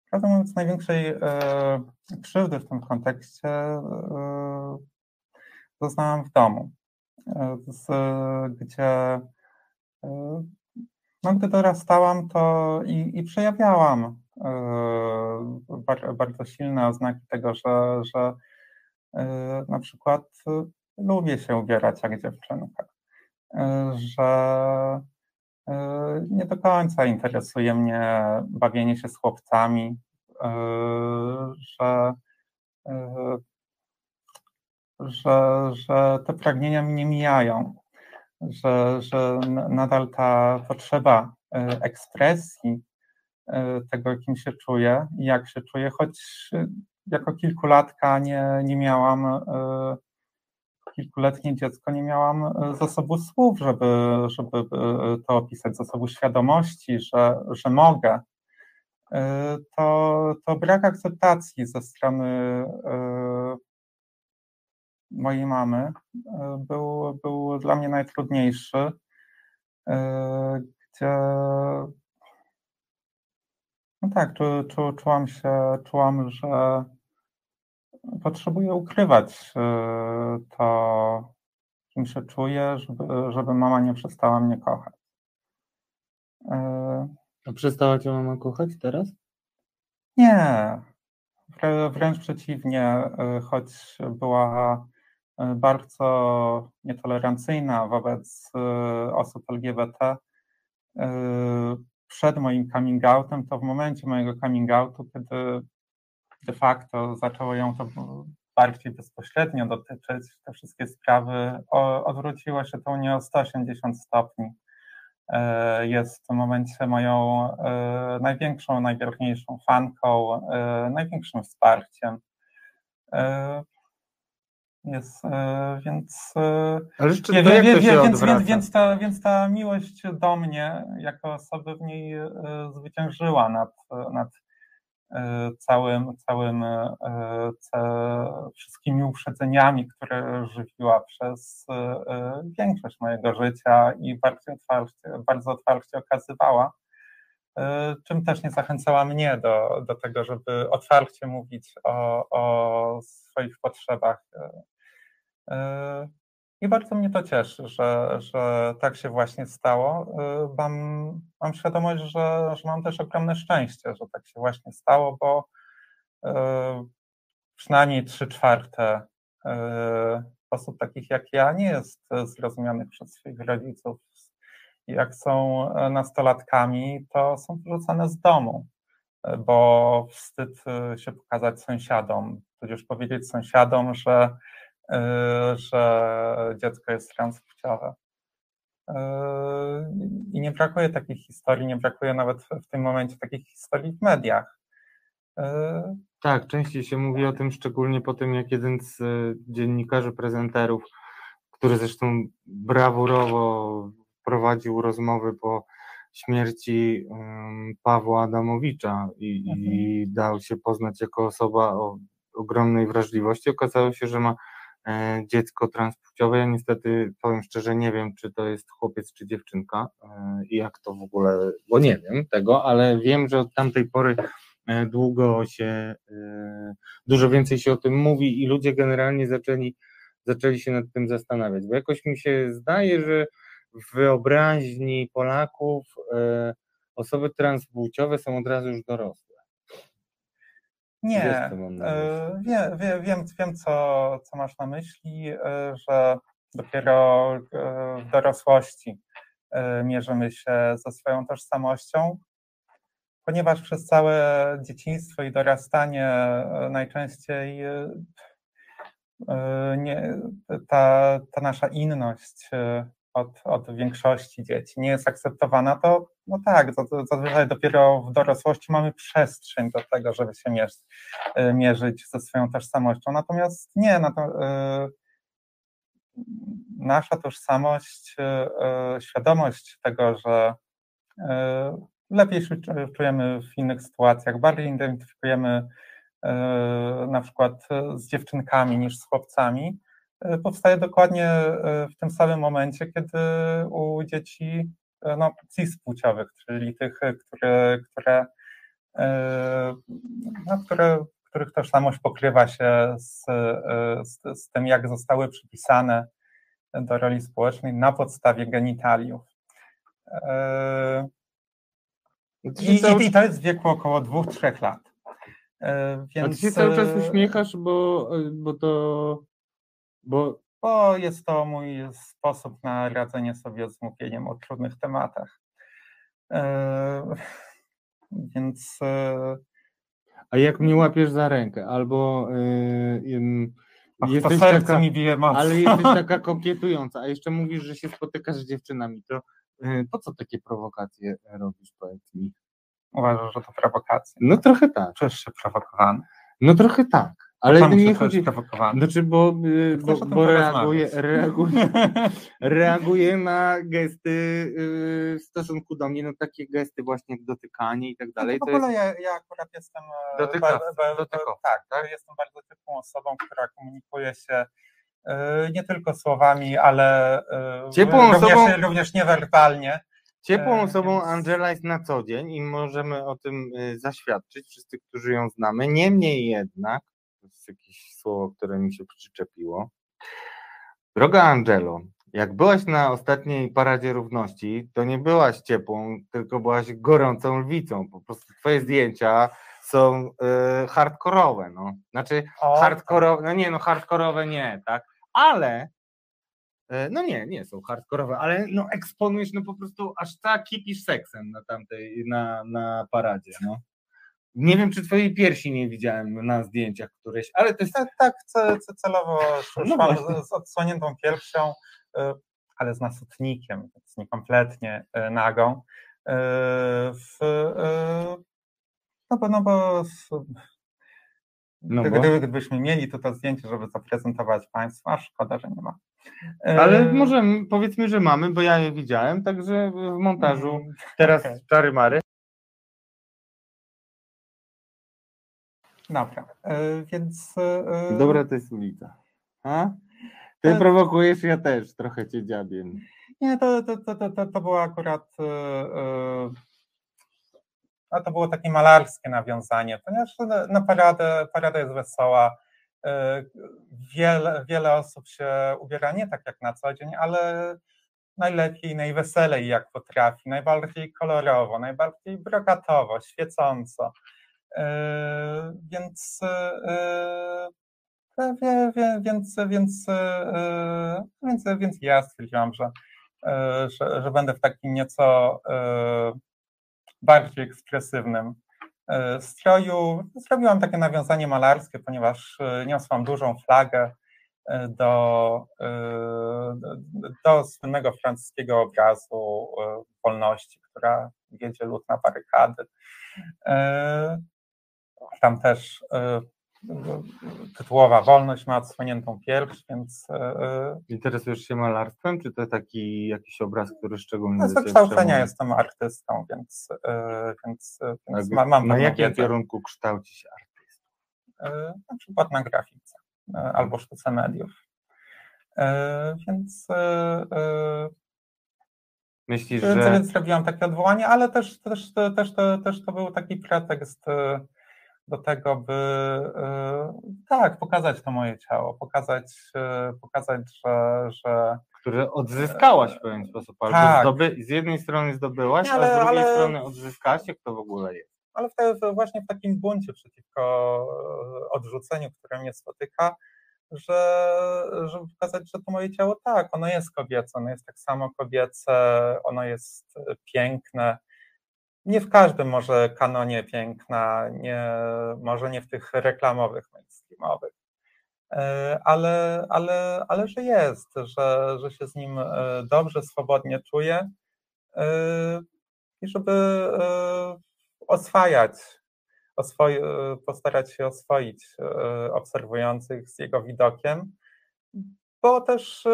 prawdę mówiąc, największej e, krzywdy w tym kontekście e, doznałam w domu, e, z, gdzie e, no, gdy dorastałam, to i, i przejawiałam e, bardzo silne oznaki tego, że, że na przykład lubię się ubierać jak dziewczynka, że nie do końca interesuje mnie bawienie się z chłopcami, że, że, że te pragnienia mi nie mijają, że, że nadal ta potrzeba ekspresji tego, kim się czuję i jak się czuję, choć jako kilkulatka nie, nie miałam kilkuletnie dziecko nie miałam e, zasobu słów, żeby, żeby e, to opisać, zasobu świadomości, że, że mogę, e, to, to brak akceptacji ze strony mojej mamy był, był dla mnie najtrudniejszy, gdzie no tak, czu, czu, czułam się, czułam, że potrzebuję ukrywać e, to, kim się czuję, żeby, żeby mama nie przestała mnie kochać. E, A przestała cię mama kochać teraz? Nie. Wręcz przeciwnie, e, choć była bardzo nietolerancyjna wobec osób LGBT, przed moim coming outem, to w momencie mojego coming outu, kiedy de facto zaczęło ją to bardziej bezpośrednio dotyczyć, te wszystkie sprawy, o, odwróciło się to nie o 180 stopni. E, jest w tym momencie moją e, największą, największą fanką, e, największym wsparciem. Jest, więc. Ale jeszcze wie, wie, wie, więc, więc, więc, ta, więc ta miłość do mnie, jako osoby w niej zwyciężyła nad, nad całym, całym e, wszystkimi uprzedzeniami, które żywiła przez e, większość mojego życia i bardzo otwarcie, bardzo otwarcie okazywała, czym też nie zachęcała mnie do, do tego, żeby otwarcie mówić o, o swoich potrzebach. I bardzo mnie to cieszy, że, że tak się właśnie stało. Y, mam, mam świadomość, że, że mam też ogromne szczęście, że tak się właśnie stało, bo y, przynajmniej trzy czwarte y, osób takich jak ja nie jest zrozumianych przez swoich rodziców. Jak są nastolatkami, to są wyrzucane z domu, bo wstyd się pokazać sąsiadom, tudzież powiedzieć sąsiadom, że że dziecko jest transpłciowe. E, I nie brakuje takich historii, nie brakuje nawet w tym momencie takich historii w mediach. E, tak, częściej się mówi o tym, szczególnie po tym, jak jeden z dziennikarzy, prezenterów, który zresztą brawurowo prowadził rozmowy po śmierci Pawła Adamowicza i, mhm. i dał się poznać jako osoba o ogromnej wrażliwości. Okazało się, że ma E, dziecko transpłciowe. Ja niestety powiem szczerze, nie wiem, czy to jest chłopiec czy dziewczynka e, i jak to w ogóle, bo nie wiem tego, ale wiem, że od tamtej pory e, długo się, dużo więcej się o tym mówi i ludzie generalnie zaczęli, zaczęli się nad tym zastanawiać, bo jakoś mi się zdaje, że w wyobraźni Polaków osoby transpłciowe są od razu już dorosłe. Nie, e, wiem, wiem, wiem, wiem co, co masz na myśli, e, że dopiero e, w dorosłości mierzymy się ze swoją tożsamością, ponieważ przez całe dzieciństwo i dorastanie najczęściej nie, ta, ta nasza inność od, od większości dzieci nie jest akceptowana, to no tak, zazwyczaj dopiero w dorosłości mamy przestrzeń do tego, żeby się mierzyć, e, mierzyć ze swoją tożsamością. Natomiast nie, no to, yy, nasza tożsamość, yy, świadomość tego, że lepiej się czujemy w innych sytuacjach, bardziej identyfikujemy na przykład z dziewczynkami niż z chłopcami, powstaje dokładnie w tym samym momencie, kiedy u dzieci no, cis-płciowych, czyli tych, które, które, no, które, których tożsamość pokrywa się z, z, z tym, jak zostały przypisane do roli społecznej na podstawie genitaliów. I, i, I, to jest w wieku około dwóch, trzech lat. Więc, A ty się cały czas uśmiechasz, bo, bo to. Bo... bo jest to mój sposób na radzenie sobie z mówieniem o trudnych tematach. Więc. A jak mnie łapiesz za rękę, albo. Yy, Ach, jesteś taka, mi bije ale jesteś [laughs] taka kokietująca, a jeszcze mówisz, że się spotykasz z dziewczynami, to yy, po co takie prowokacje robisz, powiedz mi? Uważasz, że to prowokacja? No trochę tak. Czujesz się prowokowany? No trochę tak. Ale Sam nie chodzi. Znaczy, bo, y, bo, bo reaguje, reaguje, [laughs] reaguje na gesty y, w stosunku do mnie, no takie gesty właśnie jak dotykanie i tak dalej. No w ogóle jest... ja, ja akurat jestem e, dotykawca, bardzo, tak, tak, jestem bardzo ciepłą osobą, która komunikuje się e, nie tylko słowami, ale e, ciepłą również, osobą, również niewerbalnie. Ciepłą osobą Angela jest na co dzień i możemy o tym zaświadczyć, wszyscy, którzy ją znamy. Niemniej jednak to jest jakieś słowo, które mi się przyczepiło. Droga Angelo, jak byłaś na ostatniej paradzie równości, to nie byłaś ciepłą, tylko byłaś gorącą lwicą. Po prostu twoje zdjęcia są y, hardkorowe, no. Znaczy hardkorowe, no nie, no hardkorowe nie, tak? Ale y, no nie, nie są hardkorowe, ale no eksponujesz no po prostu aż tak kipisz seksem na tamtej, na, na paradzie, no. Nie wiem, czy twojej piersi nie widziałem na zdjęciach któreś, ale to jest... Tak, tak celowo [laughs] no szłam z odsłoniętą piersią, y, ale z nasutnikiem, więc niekompletnie y, nagą. Y, w, no bo, no bo no bo... Gdyby, gdybyśmy mieli to, to zdjęcie, żeby zaprezentować Państwu, a szkoda, że nie ma. Ale możemy, powiedzmy, że mamy, bo ja je widziałem, także w montażu mm, teraz okay. czary mary. Dobra, e, więc... E, Dobra to jest ulica. A? Ty prowokujesz, ja też trochę cię dziabiem. Nie, to, to, to, to, to było akurat... E, a to było takie malarskie nawiązanie, ponieważ na paradę, parada jest wesoła. Wiele, wiele osób się ubiera nie tak jak na co dzień, ale najlepiej, najweselej jak potrafi, najbardziej kolorowo, najbardziej brokatowo, świecąco. E, więc e, więc, więc, więc, więc, więc ja stwierdziłam, że, e, że, że będę w takim nieco bardziej ekspresywnym stroju. Zrobiłam takie nawiązanie malarskie, ponieważ niosłam dużą flagę do, do, słynnego francuskiego obrazu wolności, która wiedzie lud na barykady. Tam też e, tytułowa wolność ma odsłoniętą pierś, więc... E, e, Interesujesz się malarstwem, czy to taki jakiś obraz, który szczególnie... Z wykształcenia jestem artystą, więc, więc, więc mam, mam Na jakim kierunku kształci się artysta? Na przykład na grafice albo sztuce mediów. Więc... Myślisz, że... Więc zrobiłam takie odwołanie, ale też, też, też, też, to, też to był taki pretekst do tego, by e, tak, pokazać to moje ciało, pokazać, e, pokazać że, że które odzyskałaś w pewien sposób, ale tak. zdoby, z jednej strony zdobyłaś, ale, a z drugiej ale, strony odzyskałaś, jak to w ogóle jest. Ale w, właśnie w takim buncie przeciwko e, odrzuceniu, które mnie spotyka, że, żeby pokazać, że to moje ciało tak, ono jest kobiece, ono jest tak samo kobiece, ono jest piękne, nie w każdym może kanonie piękna, nie, może nie w tych reklamowych, mainstreamowych, e, ale, ale, ale że jest, że, że się z nim e, dobrze, swobodnie czuję e, i żeby oswajać, oswoi, postarać się oswoić obserwujących z jego widokiem, bo też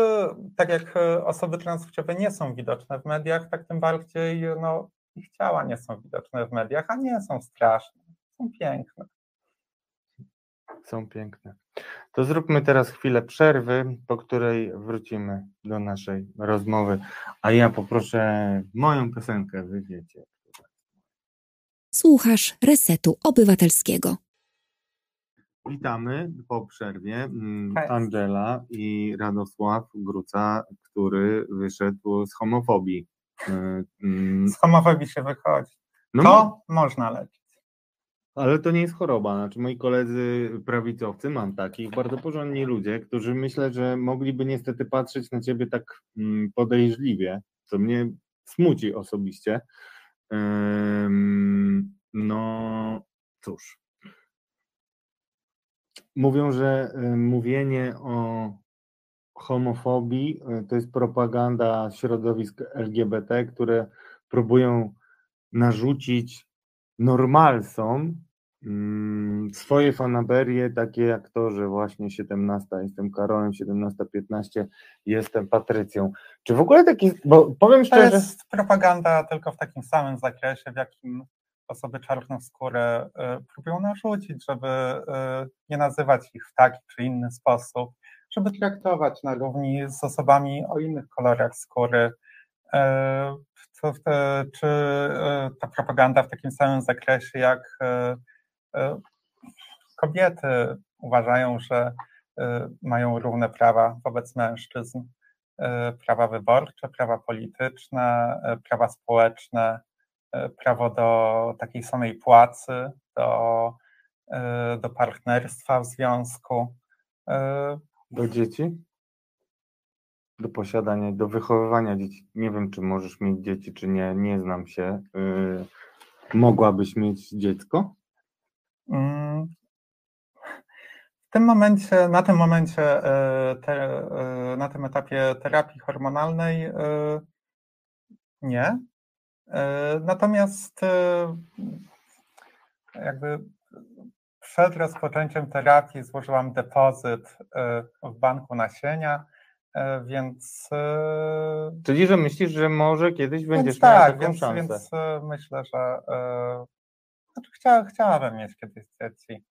tak jak osoby transpłciowe nie są widoczne w mediach, tak tym bardziej no, ich ciała nie są widoczne w mediach, a nie są straszne, są piękne. Są piękne. To zróbmy teraz chwilę przerwy, po której wrócimy do naszej rozmowy, a ja poproszę moją piosenkę, wy wiecie. Słuchasz Resetu Obywatelskiego. Witamy po przerwie mm. Angela i Radosław Gruca, który wyszedł z homofobii. Y, mm, Z homofobii się wychodzi. No, To można leczyć. ale to nie jest choroba. Znaczy moi koledzy prawicowcy, mam takich, bardzo porządni ludzie, którzy myślę, że mogliby niestety patrzeć na ciebie tak mm, podejrzliwie, co mnie smuci osobiście. No cóż. Mówią, że y, mówienie o homofobii y, to jest propaganda środowisk LGBT, które próbują narzucić normalsom mm, swoje fanaberie, takie jak to, że właśnie 17 jestem Karolem, 17-15 jestem Patrycją. Czy w ogóle taki, bo powiem To szczerze, jest propaganda tylko w takim samym zakresie, w jakim osoby czarnoskóre y, próbują narzucić, żeby y, nie nazywać ich w taki czy inny sposób, żeby traktować na równi z osobami o innych kolorach skóry. To, te- czy y, ta propaganda w takim samym zakresie, jak y, kobiety uważają, że mają równe prawa wobec mężczyzn, prawa wyborcze, prawa polityczne, prawa społeczne, prawo do takiej samej płacy, do, do partnerstwa w związku. Y, do dzieci? Do posiadania, do wychowywania dzieci. Nie wiem, czy możesz mieć dzieci, czy nie, nie znam się. Y, mogłabyś mieć dziecko? Mm. W tym momencie, na tym momencie, e, te, e, na tym etapie terapii hormonalnej e, nie. Natomiast jakby przed rozpoczęciem terapii złożyłam depozyt e, w banku nasienia, e, więc e, Czyli, że myślisz, że może kiedyś będziesz miała tak, taką więc, szansę. więc myślę, że znaczy chcia, chciałabym mieć kiedyś dzieci.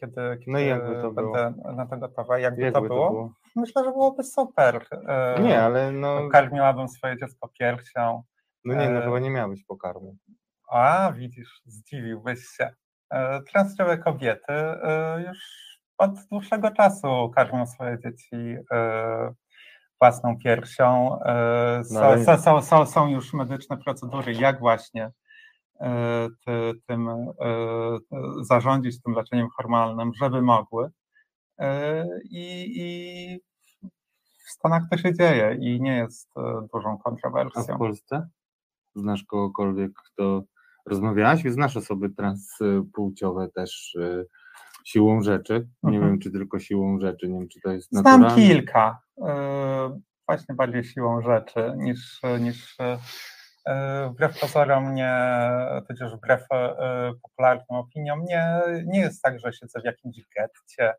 Kiedy, kiedy No i jakby to było? będę na to gotowa. Jakby, Jakby to, było? Myślę, że byłoby super. Nie, ale no, Karmiłabym swoje dziecko piersią. no nie, no chyba nie miałbyś pokarmu. A, widzisz, zdziwiłbyś się. E, Transpłciowe kobiety e, już od dłuższego czasu karmią swoje dzieci e, własną piersią. E, No Są, są, są, są, są już medyczne procedury, jak właśnie ty, tym zarządzić tym leczeniem hormonalnym, żeby mogły. I, I w Stanach to się dzieje i nie jest dużą A w kontrowersją. Polsce? Znasz kogokolwiek, kto rozmawiałaś? Znasz osoby transpłciowe też y, siłą rzeczy? Nie Mhm. wiem, czy tylko siłą rzeczy, nie wiem, czy to jest Znam naturalne. kilka, e, właśnie bardziej siłą rzeczy niż, niż e, wbrew pozorom nie, tudzież wbrew popularnym opiniom, nie, nie jest tak, że siedzę w jakimś getcie,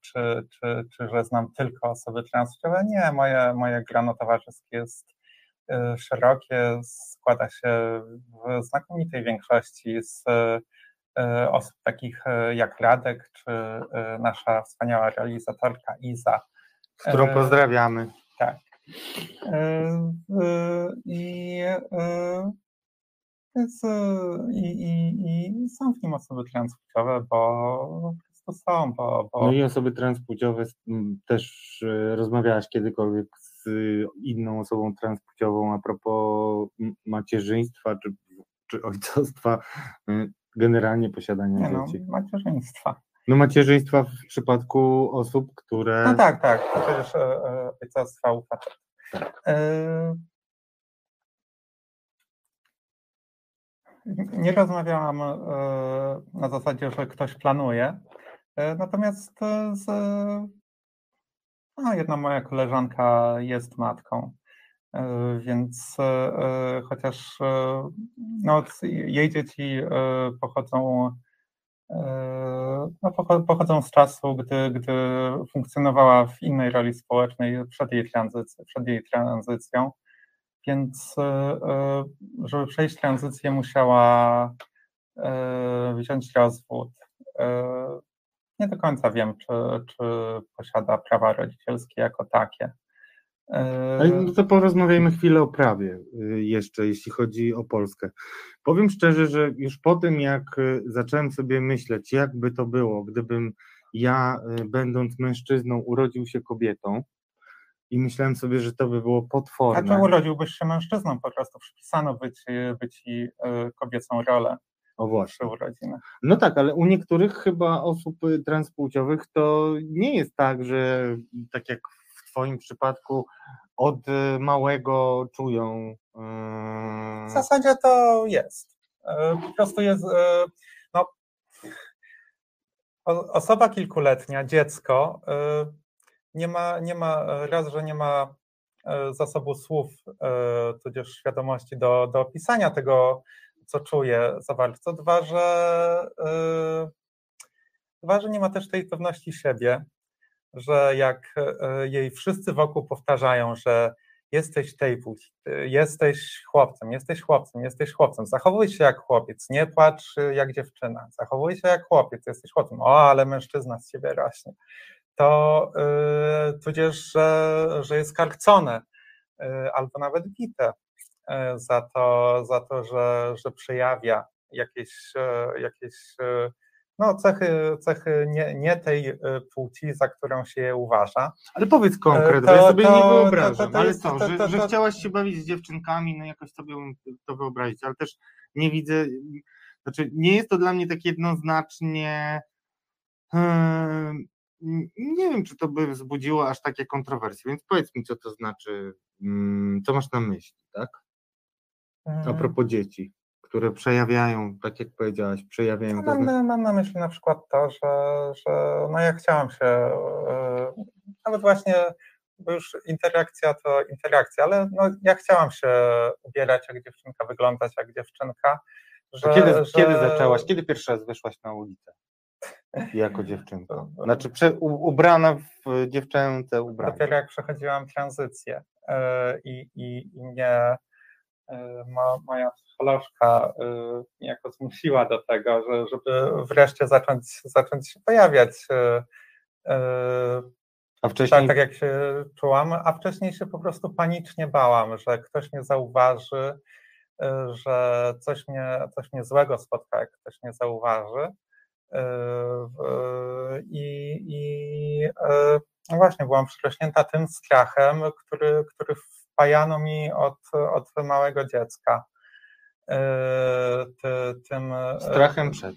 czy, czy, czy że znam tylko osoby transpłciowe. Nie, moje, moje grono towarzyskie jest szerokie, składa się w znakomitej większości z e, osób takich jak Radek, czy nasza wspaniała realizatorka Iza. Z którą pozdrawiamy. E, I, i, i, i są w nim osoby transpłciowe, bo prostu są, bo, bo No i osoby transpłciowe też rozmawiałaś kiedykolwiek z y, inną osobą transpłciową a propos macierzyństwa czy, czy ojcostwa, y, generalnie posiadania nie no, dzieci. macierzyństwa. No macierzyństwa w przypadku osób, które... No tak, tak, przecież e, e, ojcostwa u facetów. E, Nie rozmawiałam na zasadzie, że ktoś planuje, natomiast z, a jedna moja koleżanka jest matką, e, więc e, e, chociaż no, jej dzieci pochodzą no, pocho- pochodzą z czasu, gdy, gdy funkcjonowała w innej roli społecznej przed jej, tranzyc- przed jej tranzycją. Więc, żeby przejść tranzycję, musiała wziąć rozwód. Nie do końca wiem, czy, czy posiada prawa rodzicielskie jako takie. Ale no to porozmawiajmy chwilę o prawie y, jeszcze, jeśli chodzi o Polskę. Powiem szczerze, że już po tym, jak y, zacząłem sobie myśleć, jak by to było, gdybym ja, będąc mężczyzną, urodził się kobietą i myślałem sobie, że to by było potworne. Dlaczego urodziłbyś się mężczyzną? Po prostu przypisano by ci, by ci kobiecą rolę. O właśnie. Urodziny. No tak, ale u niektórych chyba osób transpłciowych to nie jest tak, że tak jak Twoim przypadku od y, małego czują? W zasadzie to jest. E, po prostu jest. E, no, osoba kilkuletnia, dziecko, e, nie ma, nie ma raz, że nie ma zasobu słów, tudzież świadomości do, do opisania tego, co czuje za bardzo. Dwa, że, dwa, że nie ma też tej pewności siebie że jak e, jej wszyscy wokół powtarzają, że jesteś tej płci, jesteś chłopcem, jesteś chłopcem, jesteś chłopcem, zachowuj się jak chłopiec, nie płacz jak dziewczyna, zachowuj się jak chłopiec, jesteś chłopcem, o, ale mężczyzna z ciebie rośnie, to yy, tudzież, że, że jest karcone yy, albo nawet bite za to, za to że, że przejawia jakieś, jakieś no, cechy, cechy nie, nie tej płci, za którą się je uważa. Ale powiedz konkret, to, bo ja sobie to, nie wyobrażam. To, to, ale co, że, że chciałaś się bawić z dziewczynkami, no jakoś sobie to wyobrazić, ale też nie widzę, znaczy nie jest to dla mnie tak jednoznacznie, hmm, nie wiem, czy to by wzbudziło aż takie kontrowersje, więc powiedz mi, co to znaczy, hmm, co masz na myśli, tak? A hmm. propos dzieci które przejawiają, tak jak powiedziałaś, przejawiają. No, mam, mam na myśli na przykład to, że, że no ja chciałam się, e, nawet właśnie, bo już interakcja to interakcja, ale no ja chciałam się ubierać jak dziewczynka, wyglądać jak dziewczynka. Że, kiedy, że... kiedy zaczęłaś, kiedy pierwszy raz wyszłaś na ulicę? Jako dziewczynka. [laughs] Znaczy prze, ubrana w dziewczęce ubranie. Dopiero jak przechodziłam tranzycję yy, i, i, i nie E, moja psycholożka e, niejako zmusiła do tego, że, żeby wreszcie zacząć, zacząć się pojawiać. E, a wcześniej... Tak, tak jak się czułam, a wcześniej się po prostu panicznie bałam, że ktoś mnie zauważy, że coś mnie, coś mnie złego spotka, jak ktoś mnie zauważy. I, i właśnie, byłam przerośnięta tym strachem, który, który wpajano mi od, od małego dziecka. E, ty, tym, e, Strachem przed.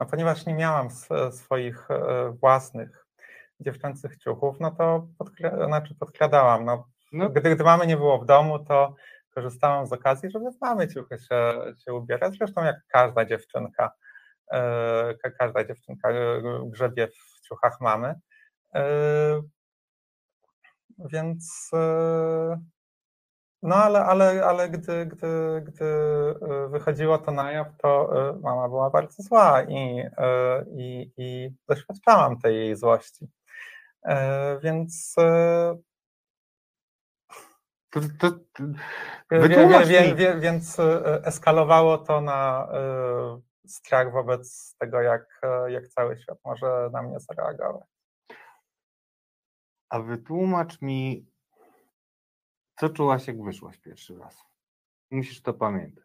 No, ponieważ nie miałam swoich e, własnych dziewczęcych ciuchów, no to podkra znaczy podkradałam. No, no. Gdy, gdy mamy nie było w domu, to korzystałam z okazji, żeby w mamy ciuchy się, się ubierać. Zresztą jak każda dziewczynka, każda dziewczynka grzebie w ciuchach mamy. Yy, więc yy, no ale, ale, ale gdy, gdy, gdy yy, wychodziło to na jaw, to mama była bardzo zła i, i, i doświadczałam tej jej złości. Więc to, to, to wie, wie, wie, więc eskalowało to na strach wobec tego, jak, jak cały świat może na mnie zareagować. A wytłumacz mi, co czułaś, jak wyszłaś pierwszy raz? Musisz to pamiętać.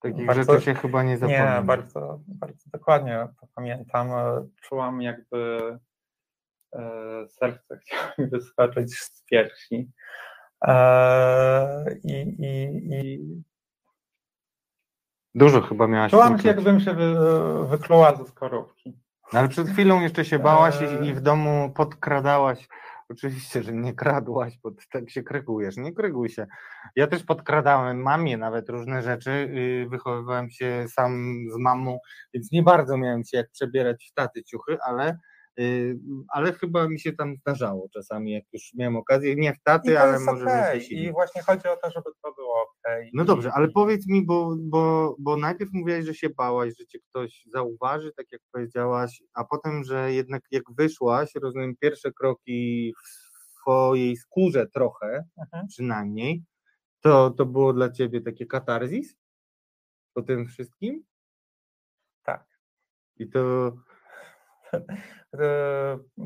Takich bardzo, rzeczy się chyba nie zapomina. Nie, bardzo, bardzo dokładnie to pamiętam. Czułam jakby e, serce [laughs] chciało mi wyskoczyć z piersi. E, i, i, i, Dużo chyba miałaś. Czułam się, jakbym się wy, wykluła ze skorupki. No, ale przed chwilą jeszcze się bałaś i, i w domu podkradałaś. Oczywiście, że nie kradłaś, bo tak się krygujesz. Nie kryguj się. Ja też podkradałem mamie nawet różne rzeczy. Y, wychowywałem się sam z mamą, więc nie bardzo miałem się jak przebierać w taty ciuchy, ale ale chyba mi się tam zdarzało czasami, jak już miałem okazję, nie w taty, ale może okay. I właśnie chodzi o to, żeby to było ok. No dobrze, ale powiedz mi, bo, bo, bo najpierw mówiłaś, że się bałaś, że cię ktoś zauważy, tak jak powiedziałaś, a potem, że jednak jak wyszłaś, rozumiem, pierwsze kroki w swojej skórze trochę, mhm. przynajmniej, to, to było dla ciebie takie katarzis po tym wszystkim? I to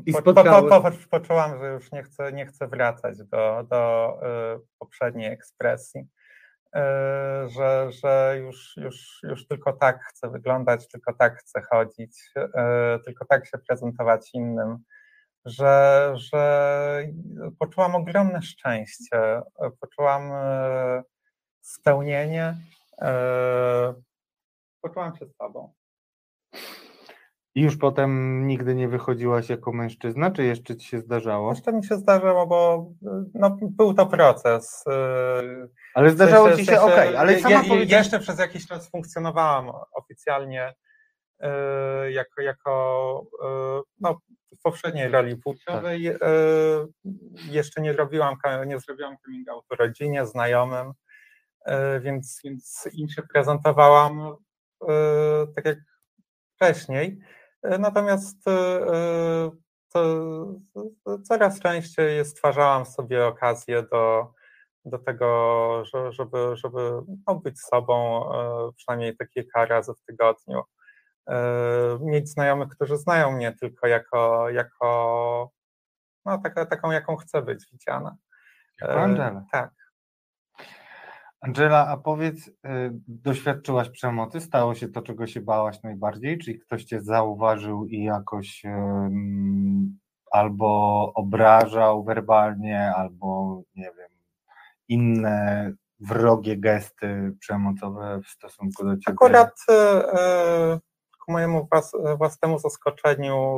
I po, po, po, po, poczułam, że już nie chcę, nie chcę wracać do, do e, poprzedniej ekspresji, E, że, że już, już, już tylko tak chcę wyglądać, tylko tak chcę chodzić, e, tylko tak się prezentować innym, że, że poczułam ogromne szczęście, e, poczułam e, spełnienie, e, poczułam się sobą. I już potem nigdy nie wychodziłaś jako mężczyzna, czy jeszcze ci się zdarzało? Jeszcze mi się zdarzyło, bo no, był to proces. yy, Ale w zdarzało sensie- ci w się, okej, ale je- sama je- powiedziałaś, Jeszcze przez jakiś czas funkcjonowałam oficjalnie yy, jako, jako yy, no, w poprzedniej roli płciowej. Tak. yy, Jeszcze nie robiłam, nie zrobiłam coming outu rodzinie, znajomym, yy, więc, więc im się prezentowałam yy, tak jak wcześniej. Yy, Natomiast to coraz częściej stwarzałam sobie okazję do, do tego, że- żeby, żeby no, być sobą e, przynajmniej te kilka razy w tygodniu. E, Mieć znajomych, którzy znają mnie tylko jako, jako no, taka, taką, jaką chcę być widziana. Jako E, Angela. Tak. Angela, a powiedz, y, doświadczyłaś przemocy? Stało się to, czego się bałaś najbardziej? Czyli ktoś cię zauważył i jakoś albo obrażał werbalnie, albo nie wiem, inne wrogie gesty przemocowe w stosunku do ciebie? Akurat e, ku mojemu włas- własnemu zaskoczeniu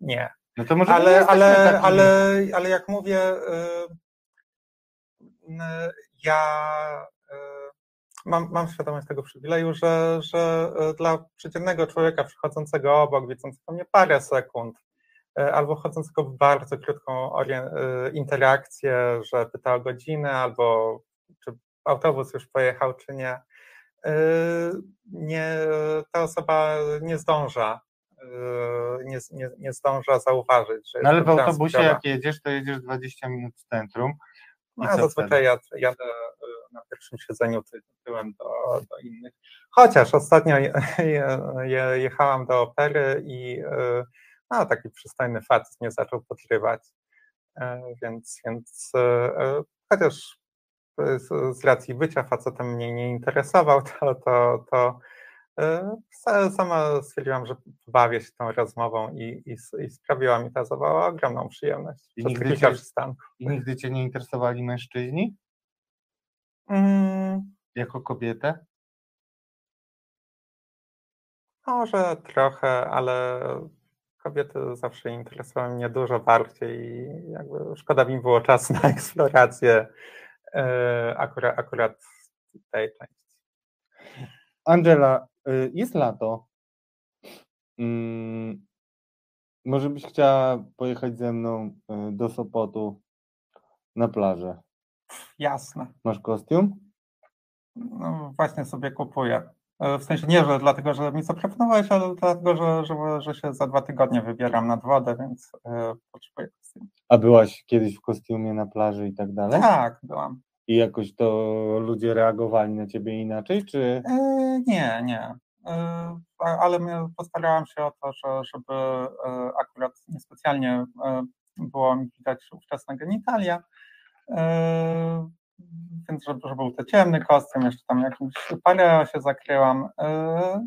nie. No to może ale, ale, takimi- ale, ale jak mówię, y, y, ja y, mam, mam świadomość tego przywileju, że, że y, dla przeciętnego człowieka przychodzącego obok, widzącego mnie parę sekund, y, albo wchodzącego w bardzo krótką y, interakcję, że pyta o godzinę, albo czy autobus już pojechał, czy nie, nie ta osoba nie zdąża nie, nie, nie zdąża zauważyć, że No ale w autobusie jak jedziesz, to jedziesz 20 minut z centrum. No, zazwyczaj jad, jadę na pierwszym siedzeniu ty- tyłem do, do innych. Chociaż ostatnio je, je, je, jechałam do opery i no, taki przystojny facet mnie zaczął podrywać. E, Więc, więc y, chociaż z, z racji bycia facetem mnie nie interesował, to, to, to sa- sama stwierdziłam, że bawię się tą rozmową i, i, i sprawiła mi ta zabawa ogromną przyjemność. I nigdy cię- przystanków. I nigdy cię nie interesowali mężczyźni Mm, jako kobietę? Może trochę, ale kobiety zawsze interesowały mnie dużo bardziej i jakby szkoda mi było czasu [laughs] na eksplorację e, akurat, akurat tej części. Angela, y, jest lato. Mm, Może byś chciała pojechać ze mną y, do Sopotu na plażę. Jasne. Masz kostium? No, właśnie sobie kupuję. E, W sensie nie, że dlatego, że mi zaproponowałeś, ale dlatego, że, że, że się za dwa tygodnie wybieram nad wodę, więc e, potrzebuję kostium. A byłaś kiedyś w kostiumie na plaży i tak dalej? Tak, byłam. I jakoś to ludzie reagowali na ciebie inaczej, czy E, Nie, nie. A- Ale postarałam się o to, że, żeby akurat niespecjalnie było mi widać ówczesne genitalia. E, Więc żeby, żeby był to ciemny kostium, jeszcze tam jakimś pareo się zakryłam. E,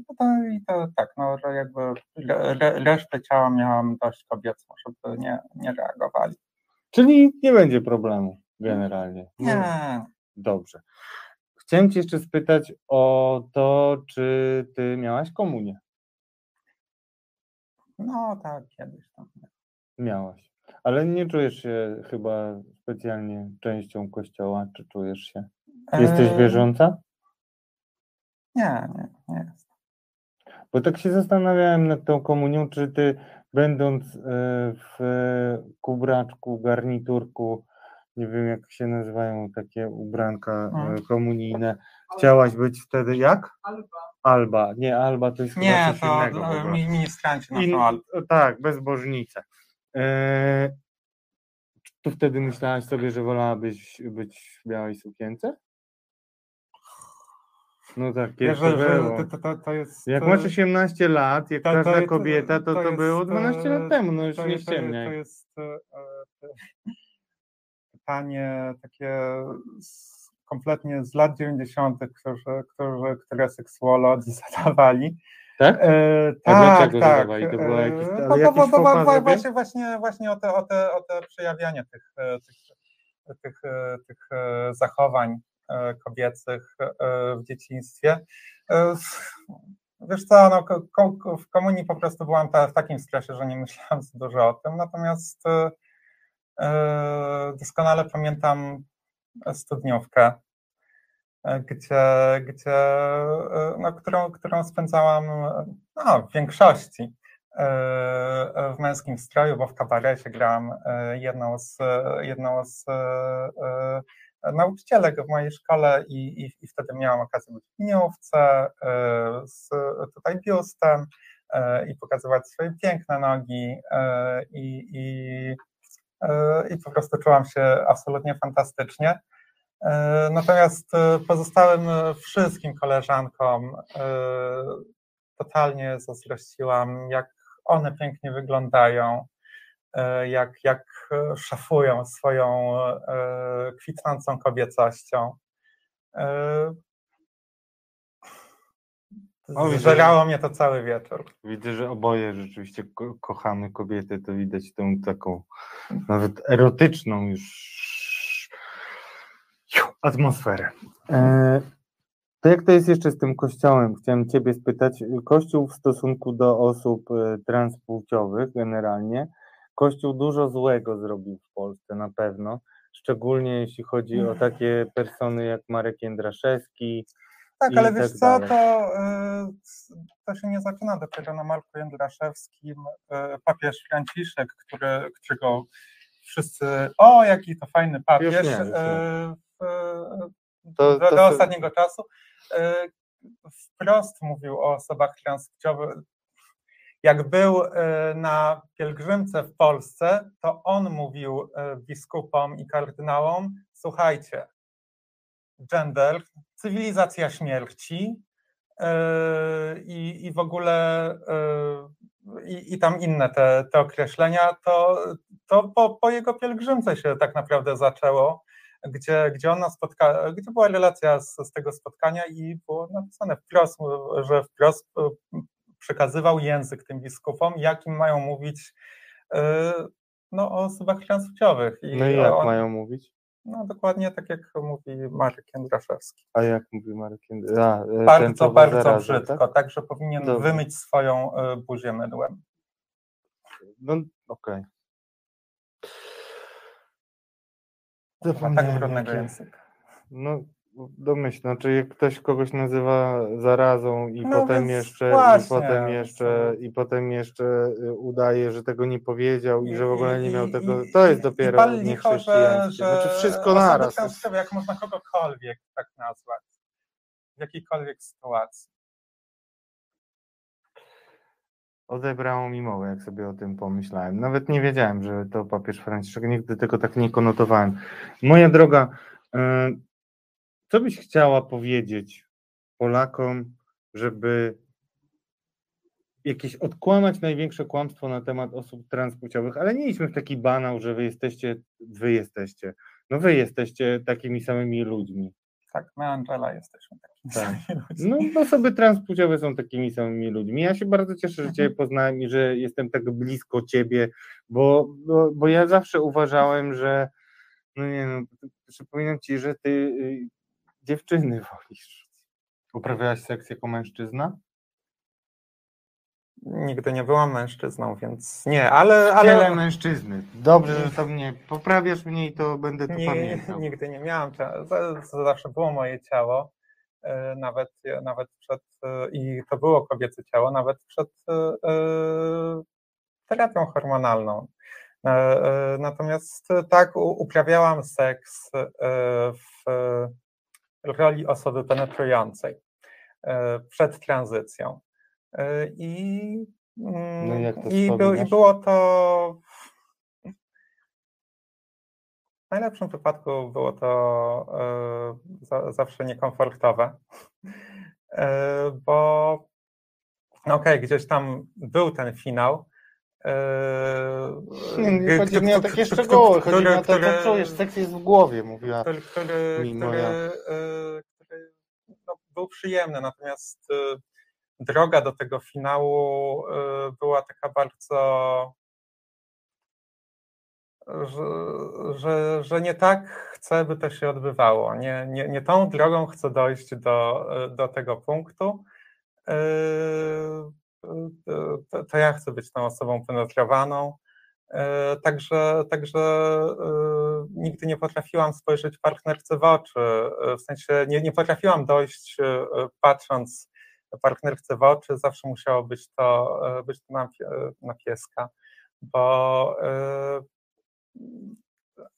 No to, i to tak, no że jakby re, resztę ciała miałam dość kobiecą, żeby nie, nie reagowali. czyli nie będzie problemu generalnie? Nie, Dobrze. Chciałem cię jeszcze spytać o to, czy ty miałaś komunię? no tak, kiedyś tam. Miałaś. Ale nie czujesz się chyba specjalnie częścią kościoła, czy czujesz się? Jesteś wierząca? Nie, nie, nie jest. Bo tak się zastanawiałem nad tą komunią, czy ty będąc e, w kubraczku, garniturku, nie wiem jak się nazywają takie ubranka e, Mm. komunijne, chciałaś być wtedy jak? Alba. Alba. Nie, Alba to jest chyba Nie, coś to innego. chyba. mi- ministranci In, noszą albo. tak, bezbożnice. E, czy tu wtedy myślałaś sobie, że wolałabyś być w białej sukience? No tak, Wiesz, to było. to, to, to jest... Jak e, masz 18 lat, jak to- to każda kobieta, to to, to było jest, 12 e, lat temu, no już to nie jest- to jest- To ściemniaj. jest e, e, pytanie takie z, kompletnie z lat 90., którzy, którzy, które seksuolodzy [laughs] zadawali. Tak? E, tak, tak. To bo- bo- jakiś bo- bo- bo- zrobił? właśnie, właśnie, właśnie o te, o te, o te przejawianie tych, e, tych, tych, e, tych e, zachowań kobiecych w dzieciństwie. Wiesz co, no, w komunii po prostu byłam w takim stresie, że nie myślałam za dużo o tym, natomiast doskonale pamiętam studniówkę, gdzie, gdzie, e, no, którą, którą spędzałam e, no, w większości e, w męskim stroju, bo w kabarecie grałam jedną z, jedną z nauczycielek w mojej szkole i, i, i wtedy miałam okazję być w miniówce z tutaj biustem i pokazywać swoje piękne nogi i, i, i po prostu czułam się absolutnie fantastycznie. E, Natomiast e, pozostałym e, wszystkim koleżankom totalnie zazdrościłam, jak one pięknie wyglądają, jak, jak szafują swoją kwitnącą kobiecością. Zżerało mnie to cały wieczór. Widzę, że oboje rzeczywiście ko kochamy kobiety, to widać tą taką nawet erotyczną już atmosferę. E, to jak to jest jeszcze z tym kościołem? Chciałem Ciebie spytać. Kościół w stosunku do osób e, transpłciowych generalnie, Kościół dużo złego zrobił w Polsce na pewno, szczególnie jeśli chodzi o takie persony jak Marek Jędraszewski, Tak, ale tak wiesz co, to, y, to się nie zaczyna dopiero na Marku Jędraszewskim. Y, Papież Franciszek, który, którego wszyscy, o jaki to fajny papież, Już nie, już nie. Do, do ostatniego czasu, y, wprost mówił o osobach transpłciowych. Jak był y, na pielgrzymce w Polsce, to on mówił y, biskupom i kardynałom, słuchajcie, gender, cywilizacja śmierci i, i w ogóle i, i tam inne te, te określenia, to, to po, po jego pielgrzymce się tak naprawdę zaczęło, gdzie, gdzie ona spotka, gdzie była relacja z, z tego spotkania i było napisane wprost, że wprost yy, przekazywał język tym biskupom, jakim mają mówić yy, no, o osobach transpłciowych. no i jak on- mają mówić? no dokładnie tak jak mówi Marek Jędraszewski. A jak mówi Marek e, Bardzo, bardzo zaraza, brzydko, tak? tak? że powinien Dobrze. wymyć swoją y, buzię mydłem. No, okej. Ma tak Zapomniałem, brudnego jakie- języka. No, domyślam, czy jak ktoś kogoś nazywa zarazą i No potem jeszcze, i właśnie, potem jeszcze, i potem jeszcze udaje, że tego nie powiedział i, że w ogóle nie miał I- tego, i- to jest i- dopiero i licho, że, Znaczy wszystko osoby naraz. transpłciowe, jak można kogokolwiek tak nazwać, w jakiejkolwiek sytuacji. Odebrało mi mowę, jak sobie o tym pomyślałem. Nawet nie wiedziałem, że to papież Franciszek, nigdy tego tak nie konotowałem. Moja droga, y, co byś chciała powiedzieć Polakom, żeby jakieś odkłamać największe kłamstwo na temat osób transpłciowych, ale nie idźmy w taki banał, że wy jesteście, wy jesteście. No wy jesteście takimi samymi ludźmi. Tak, my Angela jesteśmy takimi Tak. samymi ludźmi. No, osoby transpłciowe są takimi samymi ludźmi. Ja się bardzo cieszę, że Mhm. Ciebie poznałem i że jestem tak blisko Ciebie, bo, bo, bo ja zawsze uważałem, że no nie no, przypominam Ci, że Ty y, dziewczyny wolisz. Uprawiałaś seks jako mężczyzna? Nigdy nie byłam mężczyzną, więc nie, ale, Ale mężczyzny. Dobrze, że to mnie poprawiasz mnie i to będę to nie, pamiętał. nigdy nie miałam. Zawsze było moje ciało, e, nawet, nawet przed, e, i to było kobiece ciało, nawet przed e, e, terapią hormonalną. E, e, Natomiast e, tak, uprawiałam seks e, w roli osoby penetrującej e, przed tranzycją. E, I, mm, No i jak to i, było to w najlepszym wypadku było to za, zawsze niekomfortowe, bo no okej, okay, gdzieś tam był ten finał, nie, nie chodzi mi o takie szczegóły, chodzi mi o to, co czujesz, sekcję jest w głowie, mówiła który, który, który, który no, był przyjemny, natomiast droga do tego finału była taka bardzo że, że, że nie tak chcę, by to się odbywało. Nie, nie, nie tą drogą chcę dojść do, do tego punktu. To, to ja chcę być tą osobą penetrowaną. Także, także nigdy nie potrafiłam spojrzeć partnerce w oczy. W sensie nie, nie potrafiłam dojść, patrząc partnerce w oczy, zawsze musiało być to, być to na, na pieska, bo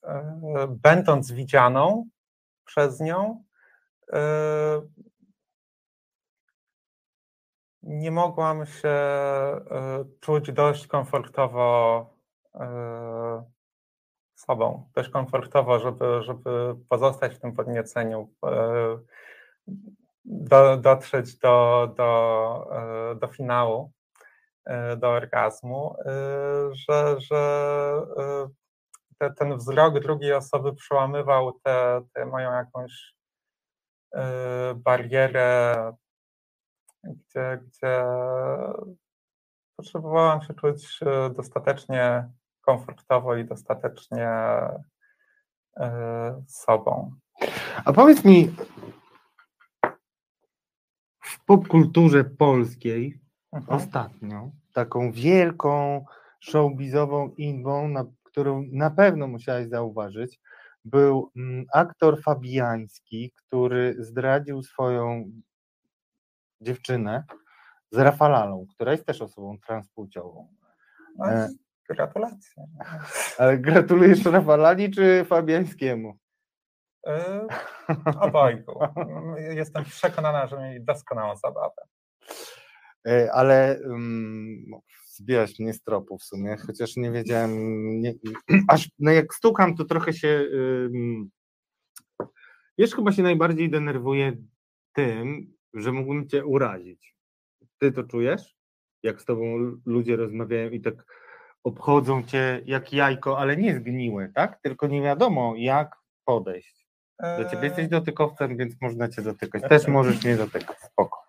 E, będąc widzianą przez nią, e, nie mogłam się e, czuć dość komfortowo sobą, dość komfortowo, żeby, żeby pozostać w tym podnieceniu, do, dotrzeć do, do, do finału, do orgazmu, że, że te, ten wzrok drugiej osoby przełamywał tę moją jakąś barierę, gdzie, gdzie potrzebowałam się czuć dostatecznie komfortowo i dostatecznie sobą. A powiedz mi, popkulturze polskiej mhm. ostatnio taką wielką showbizową inwą na którą na pewno musiałeś zauważyć, był mm, aktor fabiański, który zdradził swoją dziewczynę z Rafalalą, która jest też osobą transpłciową. No, e, gratulacje. Ale gratulujesz Rafalali czy Fabiańskiemu? E, [laughs] obojgu. Jestem przekonana, że mieli doskonałą zabawę. E, ale um, zbijać mnie z tropu w sumie, chociaż nie wiedziałem, nie, [clears throat] aż no jak stukam, to trochę się, yy, wiesz, chyba się najbardziej denerwuję tym, że mógłbym cię urazić. Ty to czujesz? Jak z tobą ludzie rozmawiają i tak obchodzą cię jak jajko, ale nie zgniłe, tak? Tylko nie wiadomo, jak podejść. Do ciebie jesteś eee. dotykowcem, więc można cię dotykać. Też możesz mnie dotykać, spoko.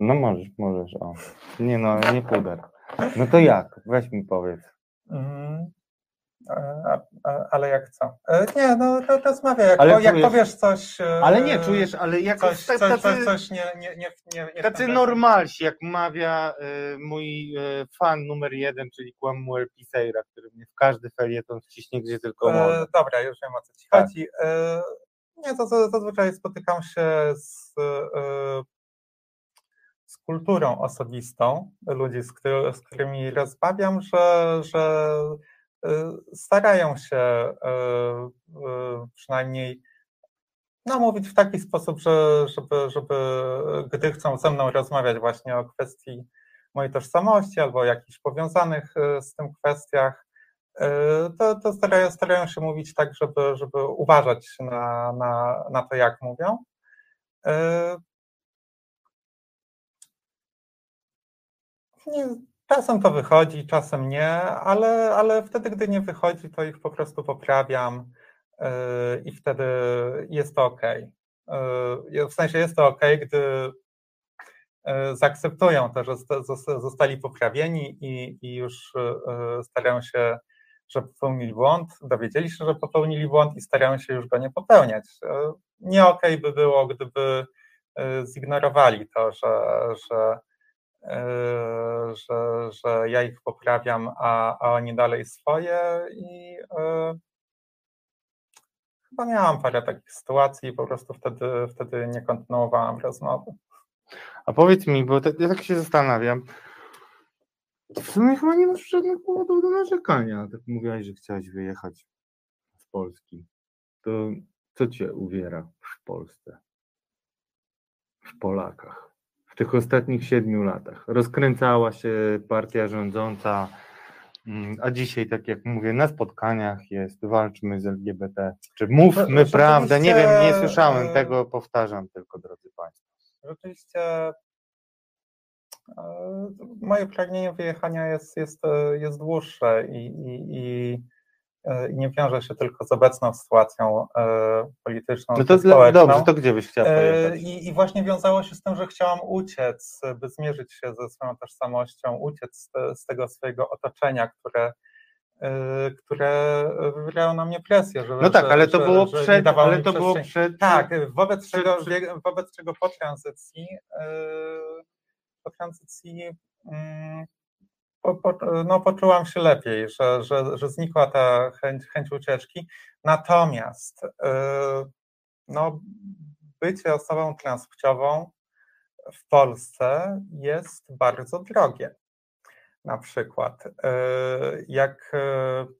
No możesz, możesz, o. Nie no, nie puder. No to jak? Weź mi powiedz. Mm, ale jak co? E, nie, no to rozmawiaj, jak, ale jak czujesz, powiesz coś... E, ale nie, czujesz, ale jak coś, tacy, coś, coś, coś nie, nie, nie, nie, nie Tacy normalsi, jak mawia y, mój fan numer jeden, czyli Kłamuel Piseira, który mnie w każdy felieton wciśnie, gdzie tylko może. dobra, już wiem o co ci tak. chodzi. nie, to zazwyczaj spotykam się z z kulturą osobistą ludzi, z, który, z którymi rozmawiam, że, że starają się y, y, przynajmniej no, mówić w taki sposób, że, żeby, żeby gdy chcą ze mną rozmawiać właśnie o kwestii mojej tożsamości albo jakichś powiązanych z tym kwestiach, to, to starają, starają się mówić tak, żeby, żeby uważać na, na, na to, jak mówią. Nie, czasem to wychodzi, czasem nie, ale, ale wtedy, gdy nie wychodzi, to ich po prostu poprawiam yy, i wtedy jest to ok. Yy, w sensie jest to ok, gdy yy, zaakceptują to, że zostali poprawieni i, i już starają się, że popełnili błąd, dowiedzieli się, że popełnili błąd i starają się już go nie popełniać. Nie ok by było, gdyby zignorowali to, że, że że, że ja ich poprawiam, a, a oni dalej swoje i e, chyba miałam parę takich sytuacji i po prostu wtedy, wtedy nie kontynuowałam rozmowy. A powiedz mi, bo te, ja tak się zastanawiam, w sumie chyba nie masz żadnych powodów do narzekania. Tak mówiłaś, że chciałaś wyjechać z Polski. To co cię uwiera w Polsce? W Polakach? Tych ostatnich siedmiu latach. Rozkręcała się partia rządząca, Mm, A dzisiaj, tak jak mówię, na spotkaniach jest walczmy z LGBT. Czy mówmy Rzeczywiście, prawdę? Nie wiem, nie słyszałem tego, powtarzam tylko, drodzy Państwo. Rzeczywiście e, moje pragnienie wyjechania jest, jest, e, jest dłuższe i, i, i, i nie wiąże się tylko z obecną sytuacją e, polityczną No to dla, społeczną. dobrze, to gdzie byś chciała E, pojechać? I, I właśnie wiązało się z tym, że chciałam uciec, by zmierzyć się ze swoją tożsamością, uciec z, z tego swojego otoczenia, które, e, które wywierało na mnie presję. Że, No tak, że, ale to że, było przed, ale to było przed... Tak, wobec Czy- czego, wie- wobec czego po tranzycji, po tranzycji mm, po, po, no, poczułam się lepiej, że, że, że znikła ta chęć, chęć ucieczki. Natomiast yy, no, bycie osobą transpłciową w Polsce jest bardzo drogie. Na przykład, yy, jak yy,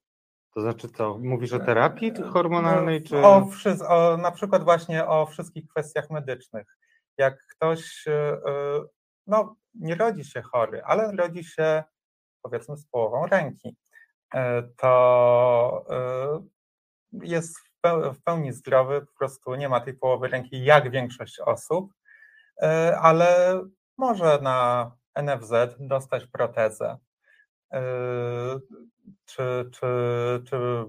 To znaczy co, mówisz o terapii hormonalnej, czy... o, o, na przykład właśnie o wszystkich kwestiach medycznych. Jak ktoś no, nie rodzi się chory, ale rodzi się powiedzmy z połową ręki, e, to e, jest w peł- w pełni zdrowy, po prostu nie ma tej połowy ręki jak większość osób, e, ale może na NFZ dostać protezę. Czy, czy, czy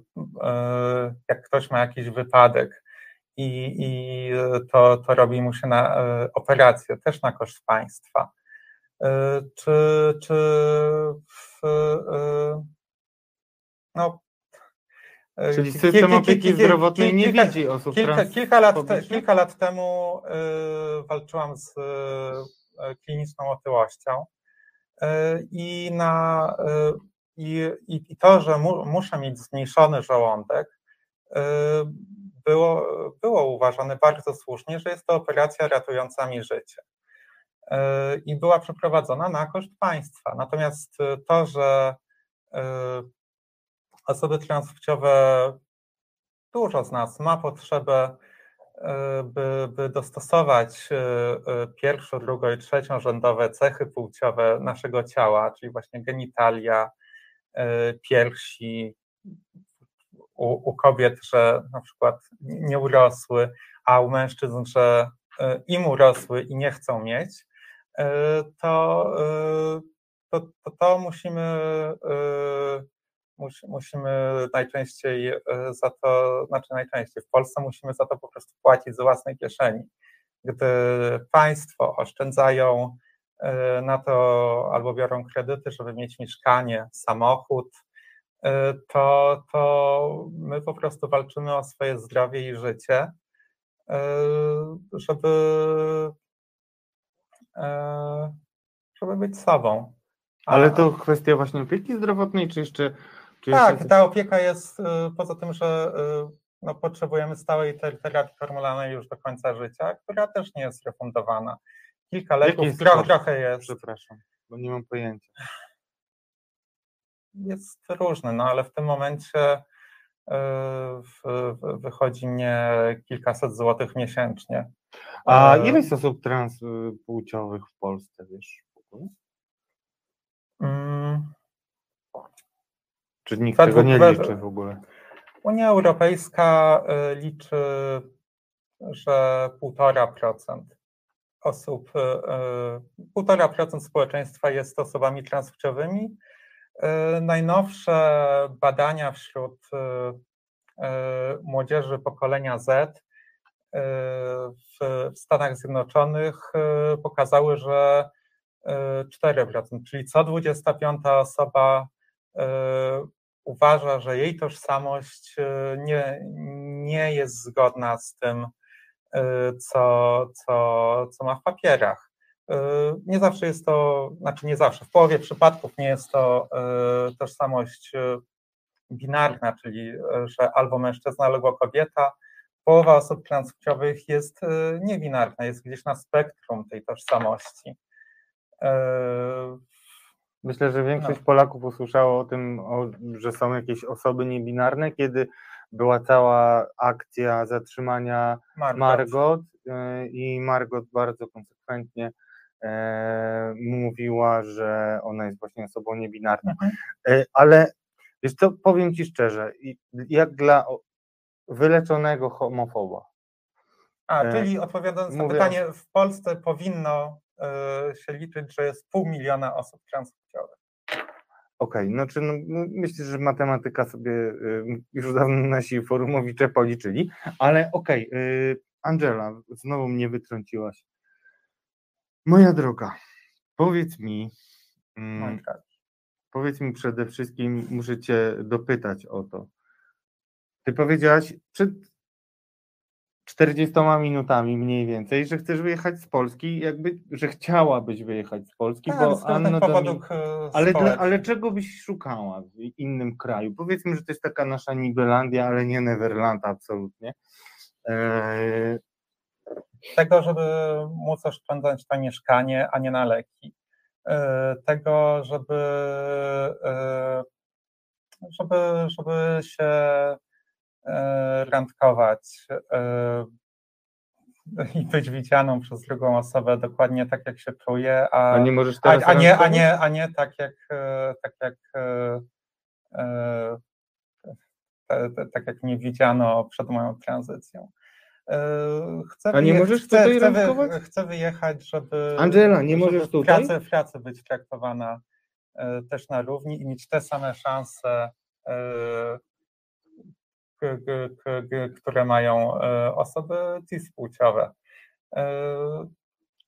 jak ktoś ma jakiś wypadek i, i to, to robi mu się na operację, też na koszt państwa. E, Czy, czy w, e, no, e, Czyli system ki- ki- opieki ki- ki- zdrowotnej nie kilka- widzi osób Kilka, kilka, lat, te, kilka lat temu walczyłam z kliniczną otyłością i, na, i, i, to, że mu, muszę mieć zmniejszony żołądek, było, było uważane bardzo słusznie, że jest to operacja ratująca mi życie. Y, I była przeprowadzona na koszt państwa. Natomiast y, to, że y, osoby transpłciowe dużo z nas ma potrzebę, e, by, by dostosować e, e, pierwszo, drugo i trzeciorzędowe cechy płciowe naszego ciała, czyli właśnie genitalia, e, piersi, u, u kobiet, że na przykład nie urosły, a u mężczyzn, że e, im urosły i nie chcą mieć, e, to, e, to, to, to musimy e, mus- musimy najczęściej e, za to, znaczy najczęściej w Polsce musimy za to po prostu płacić z własnej kieszeni. Gdy państwo oszczędzają e, na to albo biorą kredyty, żeby mieć mieszkanie, samochód, e, to, to my po prostu walczymy o swoje zdrowie i życie, e, żeby, e, żeby być sobą. A- Ale to kwestia właśnie opieki zdrowotnej, czy jeszcze... Czy tak, jeszcze... ta opieka jest y, poza tym, że y, no, potrzebujemy stałej ter- terapii hormonalnej już do końca życia, która też nie jest refundowana. Kilka leków, jest tro, koszt? trochę jest, Przepraszam, bo nie mam pojęcia. jest różny, no ale w tym momencie wychodzi mnie kilkaset złotych miesięcznie. A E, ile jest osób transpłciowych w Polsce, wiesz? w ogóle? mm, Czy nikt Według- tego nie liczy w ogóle? Unia Europejska y, liczy, że 1,5% osób, y, y, 1,5% społeczeństwa jest osobami transpłciowymi. Y, Najnowsze badania wśród y, y, młodzieży pokolenia Z w, Stanach Zjednoczonych pokazały, że y, 4%, czyli co 25 osoba uważa, że jej tożsamość nie, nie jest zgodna z tym, co, co, co ma w papierach. Y, Nie zawsze jest to, znaczy nie zawsze, w połowie przypadków nie jest to y, tożsamość y, binarna, czyli że albo mężczyzna, albo kobieta. Połowa osób transpłciowych jest niebinarna, jest gdzieś na spektrum tej tożsamości. Myślę, że większość No. Polaków usłyszało o tym, że są jakieś osoby niebinarne, kiedy była cała akcja zatrzymania Margot. Margot i Margot bardzo konsekwentnie mówiła, że ona jest właśnie osobą niebinarną. Mhm. E, ale wiesz co, powiem ci szczerze, jak dla wyleczonego homofoba, A, E, czyli odpowiadając na pytanie, w Polsce powinno e, się liczyć, że jest pół miliona osób transpłciowych. Okej, no czy no, no, myślę, że matematyka sobie już dawno nasi forumowicze policzyli, ale okej, y, Angela, znowu mnie wytrąciłaś. Moja droga, powiedz mi, mm, powiedz mi przede wszystkim, muszę cię dopytać o to. Ty powiedziałaś przed 40 minutami mniej więcej, że chcesz wyjechać z Polski, jakby, że chciałabyś wyjechać z Polski, Tak, bo Anno Domin- powodów e, ale, dla, ale czego byś szukała w innym kraju? Powiedzmy, że to jest taka nasza Nibelandia, ale nie Neverland absolutnie. Eee, tego, żeby móc oszczędzać na mieszkanie, a nie na leki. E, Tego, żeby, e, żeby, żeby się e, randkować [laughs] i być widzianą przez drugą osobę dokładnie tak, jak się czuje, a, a nie możesz a, teraz a, nie, a, nie, a nie tak jak, tak jak, tak jak mnie widziano przed moją tranzycją. E, Chcę, A nie wyje- możesz chcę, tutaj chcę, randkować? wy, chcę wyjechać, żeby. Angela, nie żeby możesz w tutaj? Pracy, w pracy być traktowana e, też na równi i mieć te same szanse, e, k- k- k- k- które mają e, osoby cispłciowe.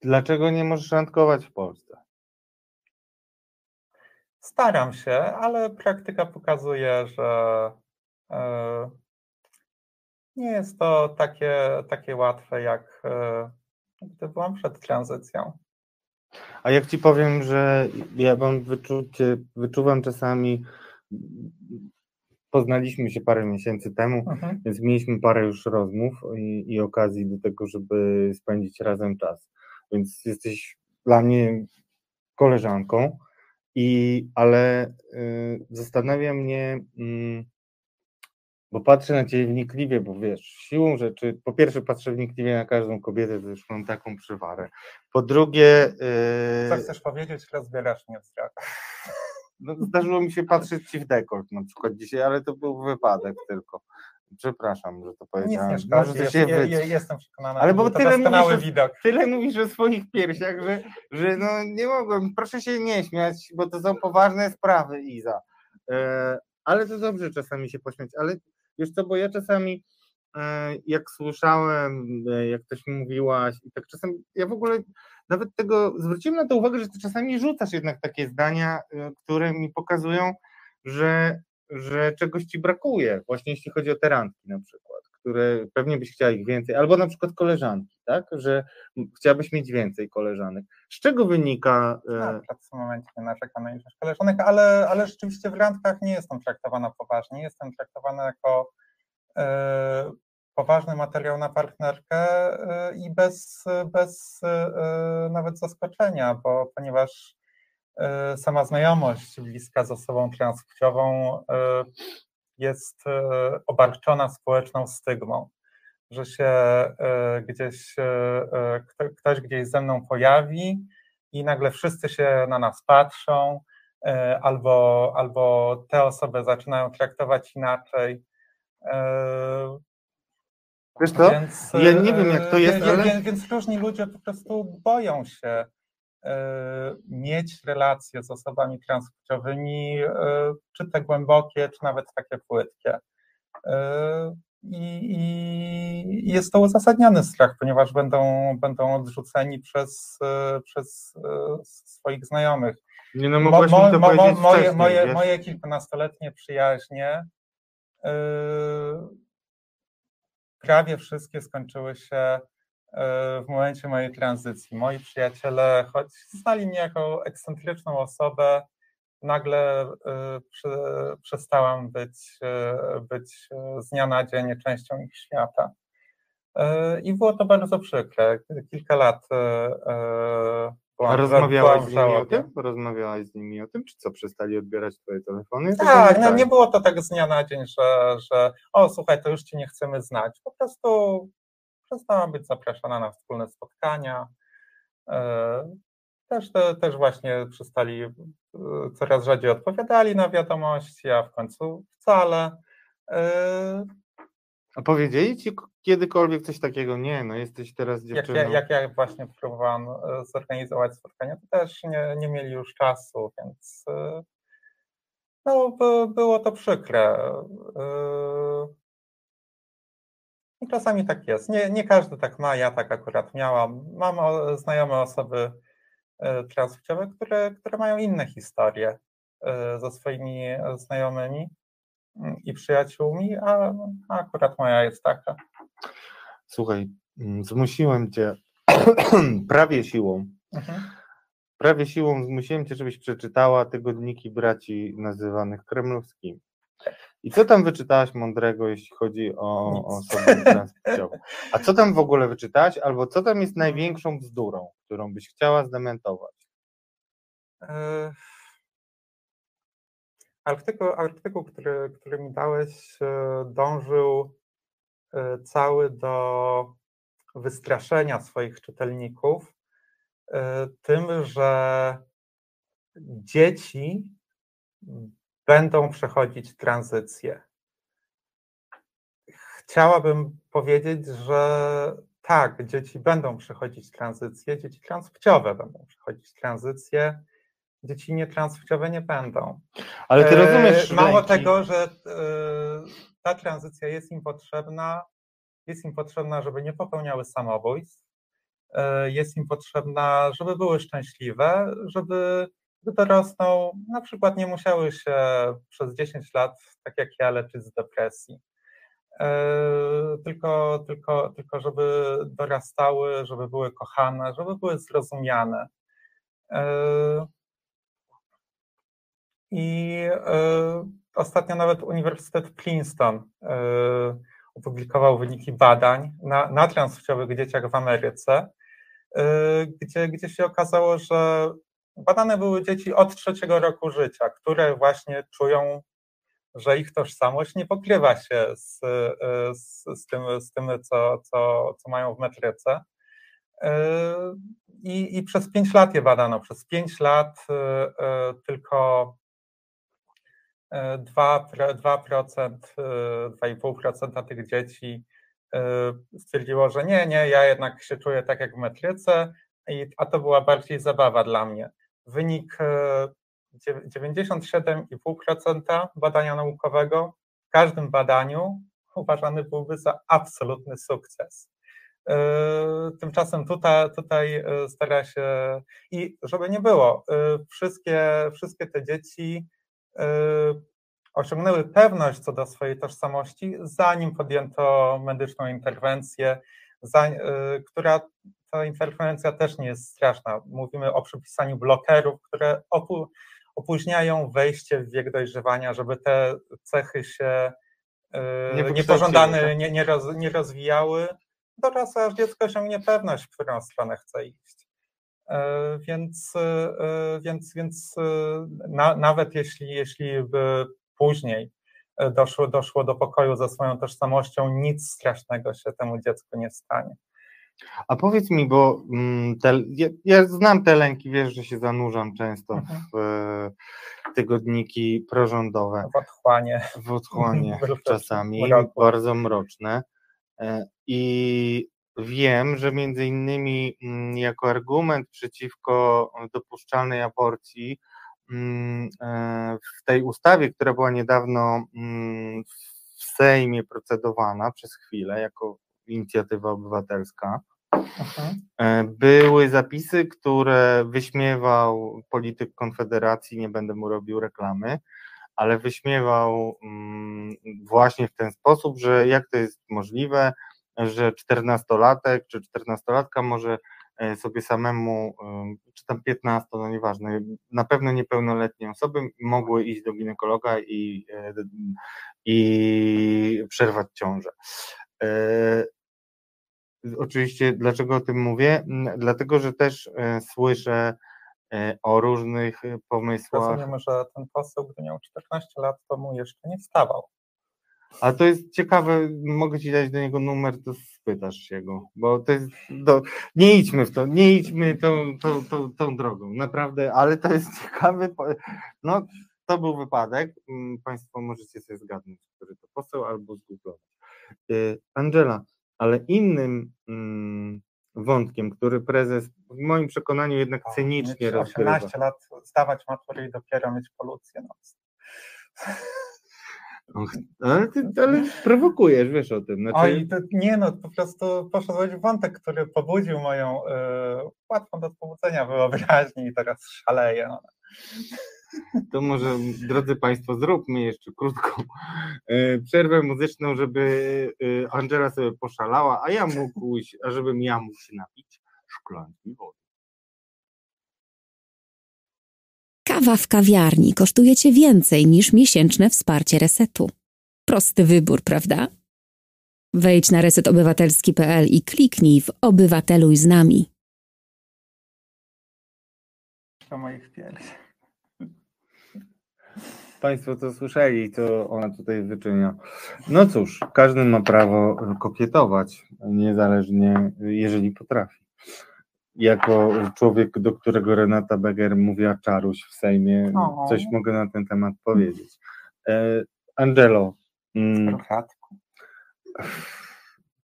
Dlaczego nie możesz randkować w Polsce? Staram się, ale praktyka pokazuje, że nie jest to takie, takie łatwe, jak e, gdy byłam przed tranzycją. A jak ci powiem, że ja mam wyczucie, wyczuwam czasami, poznaliśmy się parę miesięcy temu, Mhm. więc mieliśmy parę już rozmów i, i okazji do tego, żeby spędzić razem czas. Więc jesteś dla mnie koleżanką, i, ale y, zastanawia mnie, mm, bo patrzę na ciebie wnikliwie, bo wiesz, siłą rzeczy, po pierwsze patrzę wnikliwie na każdą kobietę, to już mam taką przewarę. Po drugie, Co y, chcesz powiedzieć, rozbierasz mnie wzrok. no, zdarzyło mi się patrzeć ci w dekolt na przykład dzisiaj, ale to był wypadek tylko. Przepraszam, że to Nic powiedziałem. nie Może szkodzi, to jest, się je, wytnie. je, jestem przekonana, Ale bo to tyle mówisz, widok. Tyle mówisz o swoich piersiach, że, że no nie mogłem. Proszę się nie śmiać, bo to są poważne sprawy, Iza. E, ale to dobrze czasami się pośmiać. Ale wiesz co, bo ja czasami e, jak słyszałem, e, jak ktoś mówiłaś i tak czasem, ja w ogóle nawet tego, zwróciłem na to uwagę, że ty czasami rzucasz jednak takie zdania, e, które mi pokazują, że, że czegoś ci brakuje, właśnie jeśli chodzi o te randki na przykład, które pewnie byś chciała ich więcej, albo na przykład koleżanki, tak, że chciałabyś mieć więcej koleżanek. Z czego wynika, No, w tym momencie nie narzekam na ilość koleżanek, ale, ale rzeczywiście w randkach nie jestem traktowana poważnie. Jestem traktowana jako e, poważny materiał na partnerkę e, i bez, bez nawet zaskoczenia, bo ponieważ sama znajomość bliska z osobą transpłciową jest e, obarczona społeczną stygmą, że się e, gdzieś e, kto, ktoś gdzieś ze mną pojawi i nagle wszyscy się na nas patrzą, albo, albo te osoby zaczynają traktować inaczej. Wiesz co, Więc, ja nie wiem, jak to jest, wie- ale- Więc różni ludzie po prostu boją się mieć relacje z osobami transpłciowymi, e, czy te głębokie, czy nawet takie płytkie. E, I, I jest to uzasadniony strach, ponieważ będą, będą odrzuceni przez, e, przez e, swoich znajomych. nie no, Mo- mo- mo- mo- moje, moje, wiesz? moje kilkunastoletnie przyjaźnie prawie wszystkie skończyły się w momencie mojej tranzycji. Moi przyjaciele, choć znali mnie jako ekscentryczną osobę, nagle yy, przy, przestałam być, yy, być z dnia na dzień częścią ich świata. I było to bardzo przykre. Kilka lat byłam, rozmawiałaś z nimi o tym? Rozmawiałaś z nimi o tym, czy co, przestali odbierać twoje telefony? Tak, no nie było to tak z dnia na dzień, że, że o słuchaj, to już cię nie chcemy znać. Po prostu przestałam być zapraszana na wspólne spotkania. E, też, te, też właśnie przestali, e, coraz rzadziej odpowiadali na wiadomości, a w końcu wcale. E, A powiedzieli ci kiedykolwiek coś takiego? Nie, no jesteś teraz Jak dziewczyną. ja, jak ja właśnie próbowałam zorganizować spotkanie, to też nie, nie mieli już czasu, więc no, by, było to przykre. I czasami tak jest. Nie, nie każdy tak ma, ja tak akurat miałam. Mam o- znajome osoby e, transpłciowe, które, które mają inne historie e, ze swoimi znajomymi mm, i przyjaciółmi, a, a akurat moja jest taka. Słuchaj, mm, zmusiłem cię [clears throat] prawie siłą. Mhm. Prawie siłą zmusiłem cię, żebyś przeczytała tygodniki braci nazywanych kremlowskimi. I co tam wyczytałaś mądrego, jeśli chodzi o, Nic. o osoby [laughs] transpłciowe? A co tam w ogóle wyczytałaś, albo co tam jest największą bzdurą, którą byś chciała zdementować? E, Artykuł, artykuł który, który mi dałeś, e, dążył e, cały do wystraszenia swoich czytelników e, tym, że dzieci będą przechodzić tranzycję. Chciałabym powiedzieć, że tak, dzieci będą przechodzić tranzycję, dzieci transpłciowe będą przechodzić tranzycję, dzieci nietranspłciowe nie będą. Ale ty E, rozumiesz, Mało Lenki, tego, że e, ta tranzycja jest im potrzebna, jest im potrzebna, żeby nie popełniały samobójstw, e, jest im potrzebna, żeby były szczęśliwe, żeby dorosną, na przykład nie musiały się przez 10 lat, tak jak ja, leczyć z depresji. E, Tylko, tylko, tylko żeby dorastały, żeby były kochane, żeby były zrozumiane. E, I e, ostatnio nawet Uniwersytet Princeton opublikował wyniki badań na, na transpłciowych dzieciach w Ameryce, gdzie, gdzie się okazało, że badane były dzieci od trzeciego roku życia, które właśnie czują, że ich tożsamość nie pokrywa się z, e, z, z tym, z tym co, co, co mają w metryce. E, I, I przez pięć lat je badano. Przez pięć lat e, tylko e, 2%, 2%, e, 2,5% tych dzieci stwierdziło, że nie, nie, ja jednak się czuję tak jak w metryce, a to była bardziej zabawa dla mnie. Wynik e, dziew- 97,5% badania naukowego w każdym badaniu uważany byłby za absolutny sukces. E, Tymczasem tutaj, tutaj e, stara się i żeby nie było, e, wszystkie, wszystkie te dzieci e, osiągnęły pewność co do swojej tożsamości, zanim podjęto medyczną interwencję, za, e, która ta interwencja też nie jest straszna. Mówimy o przypisaniu blokerów, które opóźniają wejście w wiek dojrzewania, żeby te cechy się Nie e, niepożądane tak? nie, nie, roz, nie rozwijały. Dorosłe aż dziecko osiągnie pewność, w którą stronę chce iść. E, Więc, więc, więc na, nawet jeśli, jeśli by później doszło, doszło do pokoju ze swoją tożsamością, nic strasznego się temu dziecku nie stanie. A powiedz mi, bo mm, te, ja, ja znam te lęki, wiesz, że się zanurzam często Mhm. w e, tygodniki prorządowe, W otchłanie. w otchłanie [laughs] czasami, mroku. bardzo mroczne. E, I wiem, że między innymi mm, jako argument przeciwko dopuszczalnej aborcji e, w tej ustawie, która była niedawno mm, w Sejmie procedowana przez chwilę jako inicjatywa obywatelska, Mhm. E, Były zapisy, które wyśmiewał polityk Konfederacji, nie będę mu robił reklamy, ale wyśmiewał mm, właśnie w ten sposób, że jak to jest możliwe, że 14-latek czy 14-latka może e, sobie samemu, ym, czy tam 15, no nieważne, na pewno niepełnoletnie osoby mogły iść do ginekologa i, e, i przerwać ciążę. E, Oczywiście, dlaczego o tym mówię? Mm, Dlatego, że też e, słyszę e, o różnych e, pomysłach. Rozumiem, że ten poseł, gdy miał 14 lat, to mu jeszcze nie wstawał. A to jest ciekawe, mogę ci dać do niego numer, to spytasz się go, bo to jest, do, nie idźmy w to, nie idźmy tą, tą, tą, tą drogą, naprawdę, ale to jest [laughs] ciekawy, no to był wypadek, Mm, Państwo możecie sobie zgadnąć, który to poseł albo zgooglować. Y, Angela, ale innym mm, wątkiem, który prezes w moim przekonaniu jednak cynicznie rozgrywa. 18 lat, zdawać maturę i dopiero mieć polucję. No. Och, Ale ty ale prowokujesz, wiesz o tym. Znaczy, Oj, to, nie no, po prostu poszedłeś w wątek, który pobudził moją y, łatwą do pobudzenia wyobraźnię i teraz szaleję. No. To może, drodzy Państwo, zróbmy jeszcze krótką e, przerwę muzyczną, żeby e, Angela sobie poszalała, a ja mógł, a żebym ja mógł się napić szklanki wody. Kawa w kawiarni kosztuje cię więcej niż miesięczne wsparcie resetu. Prosty wybór, prawda? Wejdź na resetobywatelski.pl i kliknij w Obywateluj z nami. Do moich piersi. Państwo to słyszeli, co ona tutaj wyczynia. No cóż, każdy ma prawo kokietować, niezależnie, jeżeli potrafi. Jako człowiek, do którego Renata Beger mówiła czaruś w Sejmie, O. coś mogę na ten temat powiedzieć. E, Angelo, mm,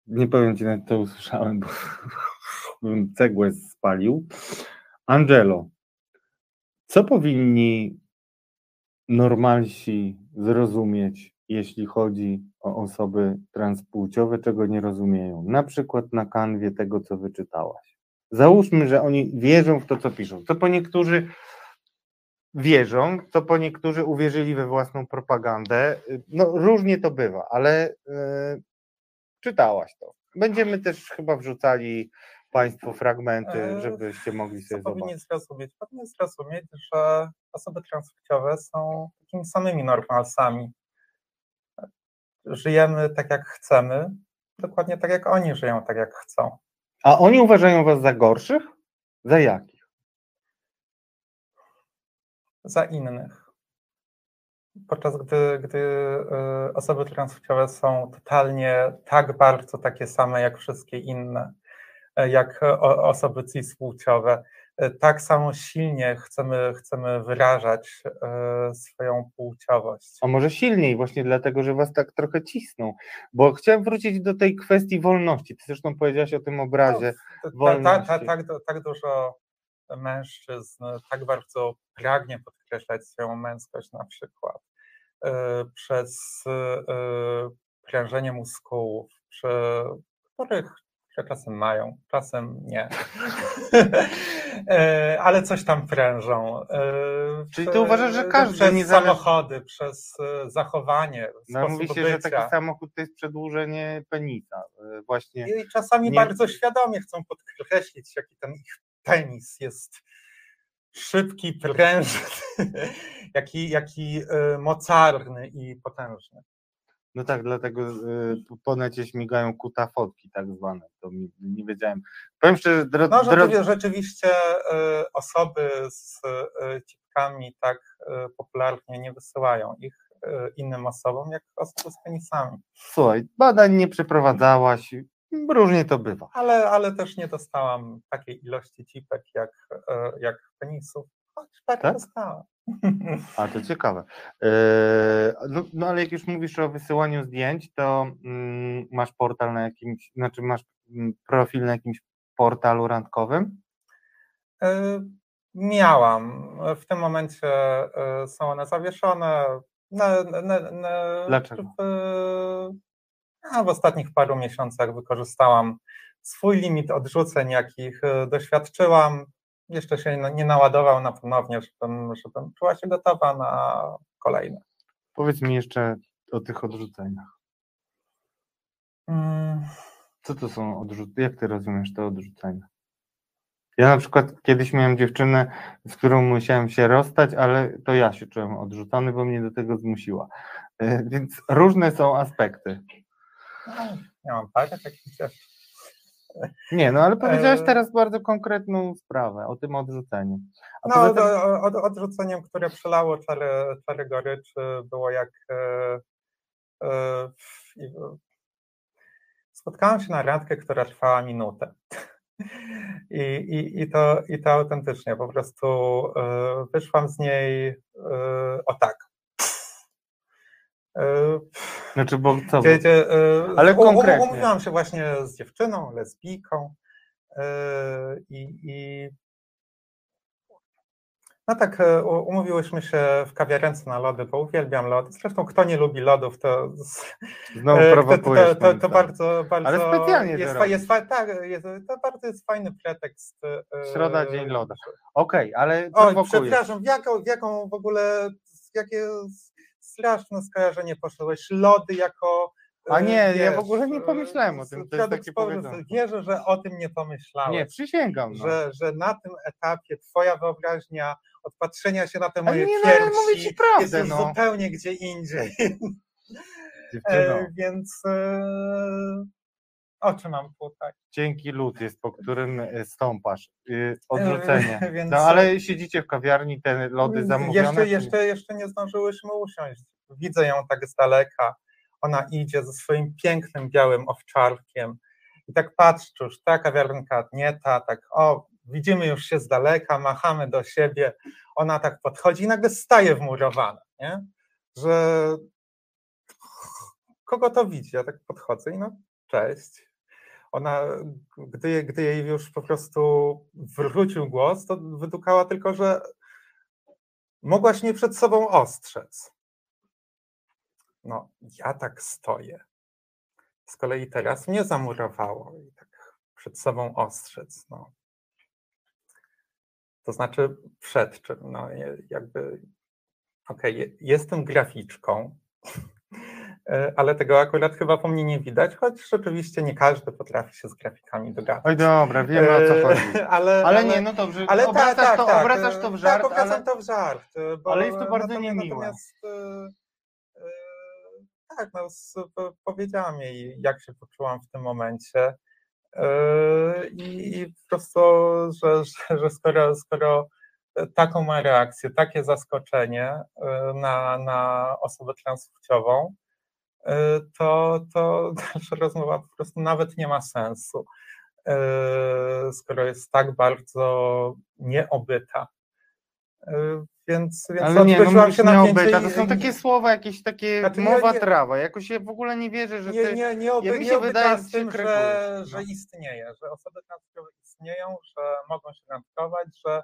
nie powiem ci, nawet to usłyszałem, bo [laughs] bym cegłę spalił. Angelo, co powinni normalsi zrozumieć, jeśli chodzi o osoby transpłciowe, czego nie rozumieją? Na przykład na kanwie tego, co wyczytałaś. Załóżmy, że oni wierzą w to, co piszą. To po niektórzy wierzą, to po niektórzy uwierzyli we własną propagandę. No różnie to bywa, ale yy, czytałaś to. Będziemy też chyba wrzucali Państwu fragmenty, Eee, żebyście mogli Co sobie powinni zobaczyć. zrozumieć? Powinni zrozumieć, że osoby transpłciowe są takimi samymi normalsami. Żyjemy tak, jak chcemy, dokładnie tak, jak oni żyją tak, jak chcą. A oni uważają Was za gorszych? Za jakich? za innych. Podczas gdy, gdy y, osoby transpłciowe są totalnie tak bardzo takie same jak wszystkie inne, y, jak osoby cispłciowe, tak samo silnie chcemy, chcemy wyrażać y, swoją płciowość. A może silniej, właśnie dlatego, że Was tak trochę cisną. Bo chciałem wrócić do tej kwestii wolności. Ty zresztą powiedziałaś o tym obrazie. Ta- ta, ta, wolności. tak, tak dużo mężczyzn tak bardzo pragnie podkreślać swoją męskość na przykład przez prężenie muskułów, przy których czasem mają, czasem nie. [laughs] Y, Ale coś tam prężą. Y, Czyli ty uważasz, że każdy Przez niezale- samochody, przez y, zachowanie, No, mówi się, że bycia. taki samochód to jest przedłużenie penisa. E, Właśnie. I czasami Nie- bardzo świadomie chcą podkreślić, jaki ten ich penis jest szybki, prężny, [laughs] jaki, jaki mocarny i potężny. No tak, dlatego e, po necie śmigają kuta fotki tak zwane. To mi, nie wiedziałem. Powiem szczerze, dro, No, dro, rzeczywiście, rzeczywiście y, osoby z y, cipkami tak y, popularnie nie wysyłają ich y, innym osobom, jak osoby z penisami. słuchaj, badań nie przeprowadzałaś, różnie to bywa. Ale, ale też nie dostałam takiej ilości cipek jak, y, jak penisów, choć parę Tak? dostałam. A to ciekawe. E, No, no ale jak już mówisz o wysyłaniu zdjęć, to mm, masz portal na jakimś, znaczy masz mm, profil na jakimś portalu randkowym? E, Miałam. W tym momencie e, są one zawieszone. Na, na, na, Dlaczego? W, w ostatnich paru miesiącach wykorzystałam swój limit odrzuceń, jakich doświadczyłam. Jeszcze się nie- naładował na ponownie, żebym, żebym czuła się gotowa na kolejne. Powiedz mi jeszcze o tych odrzuceniach. Mm, Co to są odrzucenia? Jak ty rozumiesz te odrzucenia? Ja na przykład kiedyś miałem dziewczynę, z którą musiałem się rozstać, ale to ja się czułem odrzucony, bo mnie do tego zmusiła. E, Więc różne są aspekty. no, Miałam parę takich dziewczyn. Nie, no ale powiedziałeś E, teraz bardzo konkretną sprawę o tym odrzuceniu. A No, poza tym, do, od, odrzuceniem, które przelało czary, czary goryczy, było jak e, spotkałem się na randkę, która trwała minutę. [laughs] I, i, i, to, I to autentycznie, po prostu wyszłam z niej o tak. Znaczy, bo co? Gdzie, gdzie, Ale konkretnie. Umówiłam się właśnie z dziewczyną, lesbijką i, i no tak, e, umówiłyśmy się w kawiarence na lody, bo uwielbiam lody. Zresztą kto nie lubi lodów, to Znowu e, prowokujesz. To, to, to, to bardzo, bardzo Ale specjalnie jest, to jest, tak, jest, to bardzo jest fajny pretekst. E, Środa, dzień loda. Okej, okay, ale Oj, przepraszam, w jaką, w jaką w ogóle, jakie straszne skojarzenie poszedłeś? Lody jako a nie, wiesz, ja w ogóle nie pomyślałem o tym. To jest takie Wierzę, że o tym nie pomyślałeś. Nie, przysięgam. No. Że, że na tym etapie twoja wyobraźnia od patrzenia się na te moje nie, piersi no, mówię ci prawdę, jest no. zupełnie gdzie indziej. [laughs] E, więc e, o czym mam tutaj? Cienki lód jest, po którym e, stąpasz. [laughs] E, odrzucenie. [laughs] Więc... No ale siedzicie w kawiarni, te lody zamówione? Jeszcze, jeszcze, jeszcze nie zdążyłyśmy usiąść. Widzę ją tak z daleka. Ona idzie ze swoim pięknym białym owczarkiem. I tak patrzysz, ta kawiarnka, nie ta, tak o, widzimy już się z daleka, machamy do siebie, ona tak podchodzi i nagle staje wmurowana, nie? że kogo to widzi? Ja tak podchodzę i no cześć. Ona, gdy, gdy jej już po prostu wrócił głos, to wydukała tylko, że mogłaś mnie przed sobą ostrzec. No, ja tak stoję. Z kolei teraz mnie zamurowało i tak przed sobą ostrzec. No. To znaczy przed czym, no jakby, okej, okay, jestem graficzką, [laughs] ale tego akurat chyba po mnie nie widać, choć rzeczywiście nie każdy potrafi się z grafikami dogadać. Oj dobra, wiemy o co e, chodzi. [laughs] ale, ale, nie, no dobrze, ale obracasz, tak, to, tak, obracasz to w żart. Tak, obracam ale, to w żart. Bo, ale jest to bardzo niemiłe. Natomiast, e, tak, no, powiedziałam jej, jak się poczułam w tym momencie. Yy, I po prostu, że, że, że skoro, skoro taką ma reakcję, takie zaskoczenie na, na osobę transpłciową, to, to [laughs] dalsza rozmowa po prostu nawet nie ma sensu, skoro jest tak bardzo nieobyta. Więc, więc Ale nie, no się na obyta, to są takie słowa, jakieś takie znaczy, mowa nie, trawa, jakoś ja w ogóle nie wierzę, że nie, nie, nie, nie, ja mi się wydaje, z tym, że, no. że istnieje, że osoby transpłciowe istnieją, że mogą się randkować, że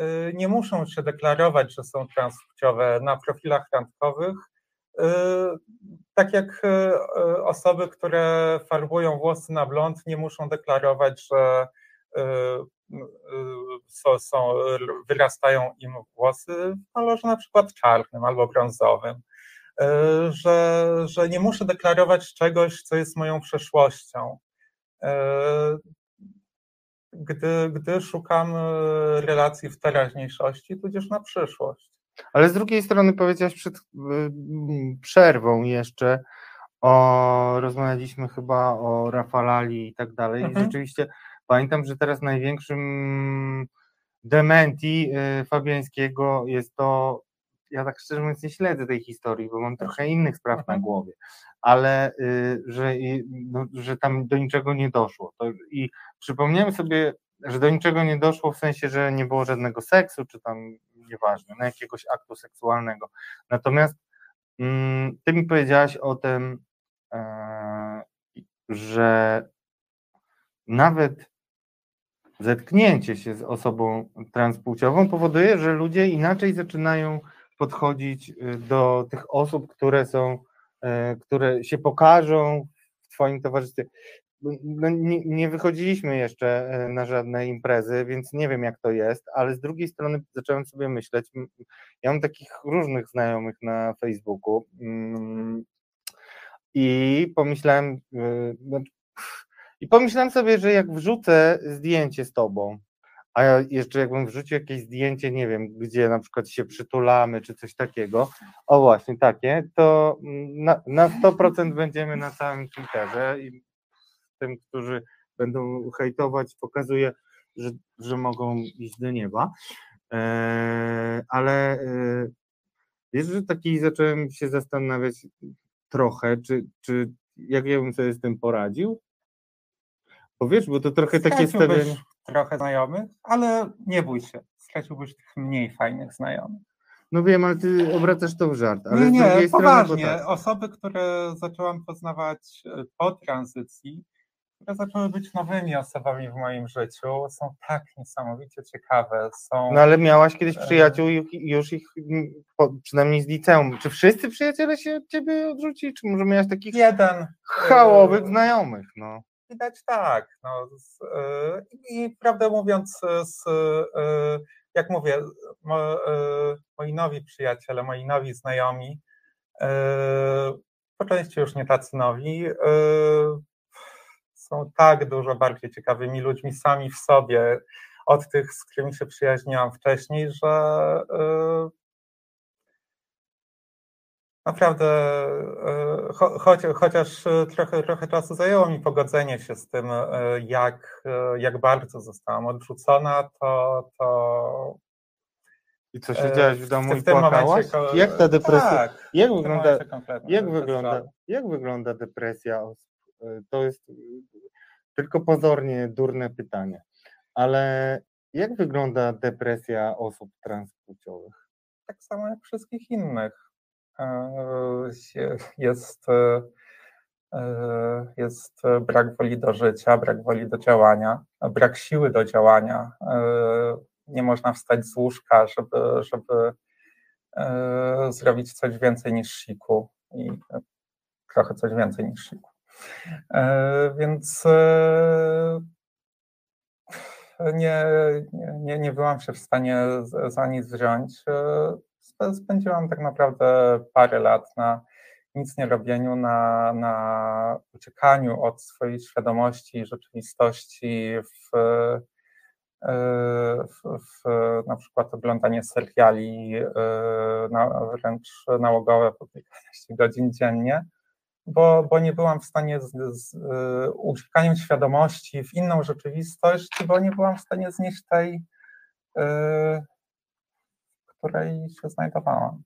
y, nie muszą się deklarować, że są transpłciowe na profilach randkowych, y, tak jak y, osoby, które farbują włosy na blond, nie muszą deklarować, że są, są, wyrastają im włosy w kolorze na przykład czarnym albo brązowym, e, że, że nie muszę deklarować czegoś, co jest moją przeszłością. E, gdy, gdy szukam e, relacji w teraźniejszości, tudzież na przyszłość. Ale z drugiej strony powiedziałaś przed przerwą jeszcze, o, rozmawialiśmy chyba o Rafalali i tak dalej. Mhm. Rzeczywiście Pamiętam, że teraz największym dementi y, Fabiańskiego jest to, ja tak szczerze mówiąc nie śledzę tej historii, bo mam trochę innych spraw na mhm. głowie, ale y, że, no, że tam do niczego nie doszło. To, I przypomniałem sobie, że do niczego nie doszło w sensie, że nie było żadnego seksu, czy tam nieważne, na jakiegoś aktu seksualnego. Natomiast mm, ty mi powiedziałaś o tym, e, że nawet zetknięcie się z osobą transpłciową powoduje, że ludzie inaczej zaczynają podchodzić y, do tych osób, które są, y, które się pokażą w Twoim towarzystwie. No, nie, nie, wychodziliśmy jeszcze y, na żadne imprezy, więc nie wiem, jak to jest, ale z drugiej strony zacząłem sobie myśleć. Ja mam takich różnych znajomych na Facebooku mm, i pomyślałem, no, i pomyślałem sobie, że jak wrzucę zdjęcie z tobą, a ja jeszcze jakbym wrzucił jakieś zdjęcie, nie wiem, gdzie na przykład się przytulamy, czy coś takiego, o właśnie takie, to na, na 100% będziemy na całym Twitterze i tym, którzy będą hejtować, pokazuje, że, że mogą iść do nieba. Eee, ale e, wiesz, że taki zacząłem się zastanawiać, trochę, czy, czy jak ja bym sobie z tym poradził? Bo wiesz, bo to trochę takie stawianie. trochę znajomych, ale nie bój się, straciłbyś tych mniej fajnych znajomych. No wiem, ale ty obracasz to w żart. Ale nie, nie, poważnie. strony, tak. Osoby, które zaczęłam poznawać e, po tranzycji, które zaczęły być nowymi osobami w moim życiu, są tak niesamowicie ciekawe. Są... No ale miałaś kiedyś E. przyjaciół i już ich, przynajmniej z liceum. Czy wszyscy przyjaciele się od ciebie odrzucili, czy może miałaś takich Jeden chałowych e, znajomych, no? Widać tak. No, z, y, I prawdę mówiąc, z, y, jak mówię, mo, y, moi nowi przyjaciele, moi nowi znajomi, po części już nie tacy nowi, są tak dużo bardziej ciekawymi ludźmi sami w sobie od tych, z którymi się przyjaźniłam wcześniej, że y, Naprawdę, cho, choć, chociaż trochę, trochę czasu zajęło mi pogodzenie się z tym, e, jak, jak bardzo zostałam odrzucona, to. to I co, siedziałaś w domu w i tym płakałaś? momencie Jak ta depresja, Tak, jak w wygląda, jak wygląda, jak wygląda depresja osób? Y, To jest y, tylko pozornie durne pytanie, ale jak wygląda depresja osób transpłciowych? tak samo jak wszystkich innych. E, je- Jest, e, e, jest brak woli do życia, brak woli do działania, brak siły do działania. Nie można wstać z łóżka, żeby, żeby zrobić coś więcej niż siku i trochę coś więcej niż siku. E, Więc e, nie, nie- nie, byłam się w stanie za nic wziąć. E, sp- Spędziłam tak naprawdę parę lat na nic nie robieniu, na, na uciekaniu od swojej świadomości i rzeczywistości w, w, w na przykład oglądanie seriali na, wręcz nałogowe po kilkanaście godzin dziennie bo, bo nie byłam w stanie z, z uciekaniem świadomości w inną rzeczywistość, bo nie byłam w stanie znieść tej, y, w której się znajdowałam.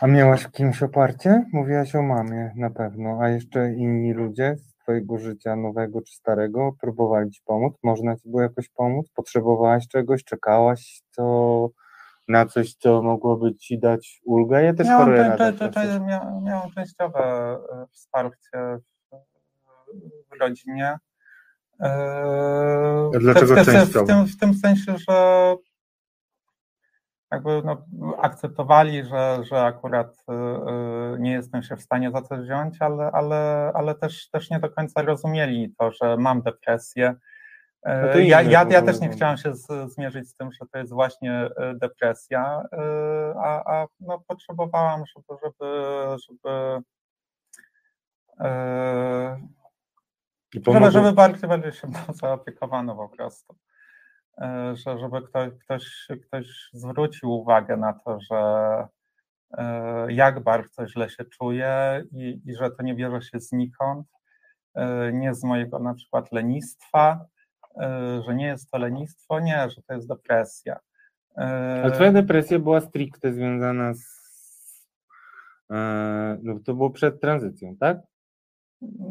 A miałaś kimś oparcie? Mówiłaś o mamie na pewno, a jeszcze inni ludzie z twojego życia nowego czy starego próbowali ci pomóc? Można ci było jakoś pomóc? Potrzebowałaś czegoś? Czekałaś co, na coś, co mogłoby ci dać ulgę? Ja też Miałam, choruję depresję. cze- mia- miałam częściowe y, wsparcie w, rodzinie. A dlaczego w, w, w, tym, w tym sensie, że jakby no, akceptowali, że, że akurat y, y, nie jestem się w stanie za to wziąć, ale, ale, ale też, też nie do końca rozumieli to, że mam depresję. No to ja, ja, ja też nie chciałam się z, zmierzyć z tym, że to jest właśnie y, depresja, y, a, a no, potrzebowałam, żeby, żeby, żeby żeby, żeby bardziej, bardziej się [laughs] zaopiekowano po prostu. E, Że, żeby ktoś, ktoś, ktoś zwrócił uwagę na to, że e, jak bardzo źle się czuję i, i że to nie bierze się znikąd, e, nie z mojego na przykład lenistwa, e, że nie jest to lenistwo, nie, że to jest depresja. E, ale twoja depresja była stricte związana z... E, no to było przed tranzycją, tak?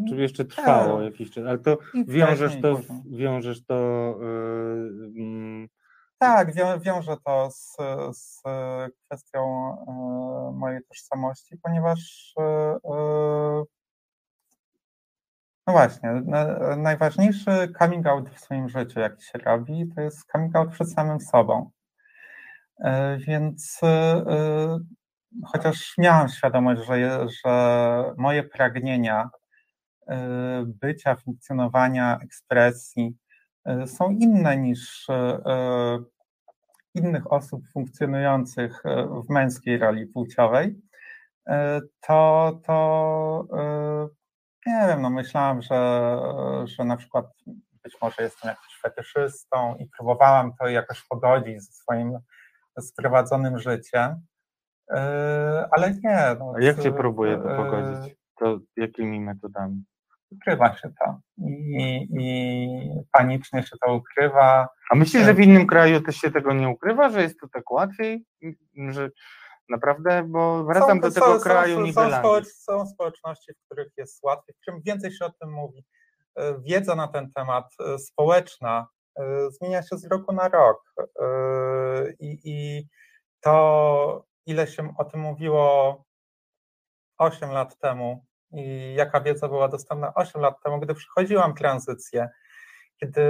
Czy jeszcze trwało Tak. jakiś czas? Ale to wiążesz to, wiążesz to mm, Tak, wią, wiążę to z, z kwestią e, mojej tożsamości, ponieważ e, e, no właśnie, na, najważniejszy coming out w swoim życiu, jaki się robi, to jest coming out przed samym sobą. E, Więc e, e, chociaż miałam świadomość, że, że moje pragnienia bycia, funkcjonowania, ekspresji są inne niż innych osób funkcjonujących w męskiej roli płciowej, to, to nie wiem, no myślałam, że, że na przykład być może jestem jakimś fetyszystą i próbowałam to jakoś pogodzić ze swoim sprowadzonym życiem, e, ale nie. No, A jak się z- próbuje to e, pogodzić? To jakimi metodami? Ukrywa się to i, i panicznie się to ukrywa. A myślisz, że w innym kraju też się tego nie ukrywa, że jest to tak łatwiej? Że, Naprawdę, bo wracam do są, tego są, kraju są, społecz, są społeczności, w których jest łatwiej, którym więcej się o tym mówi. E, Wiedza na ten temat e, społeczna e, zmienia się z roku na rok. I, i to, ile się o tym mówiło 8 lat temu i jaka wiedza była dostępna 8 lat temu, gdy przechodziłam tranzycję, kiedy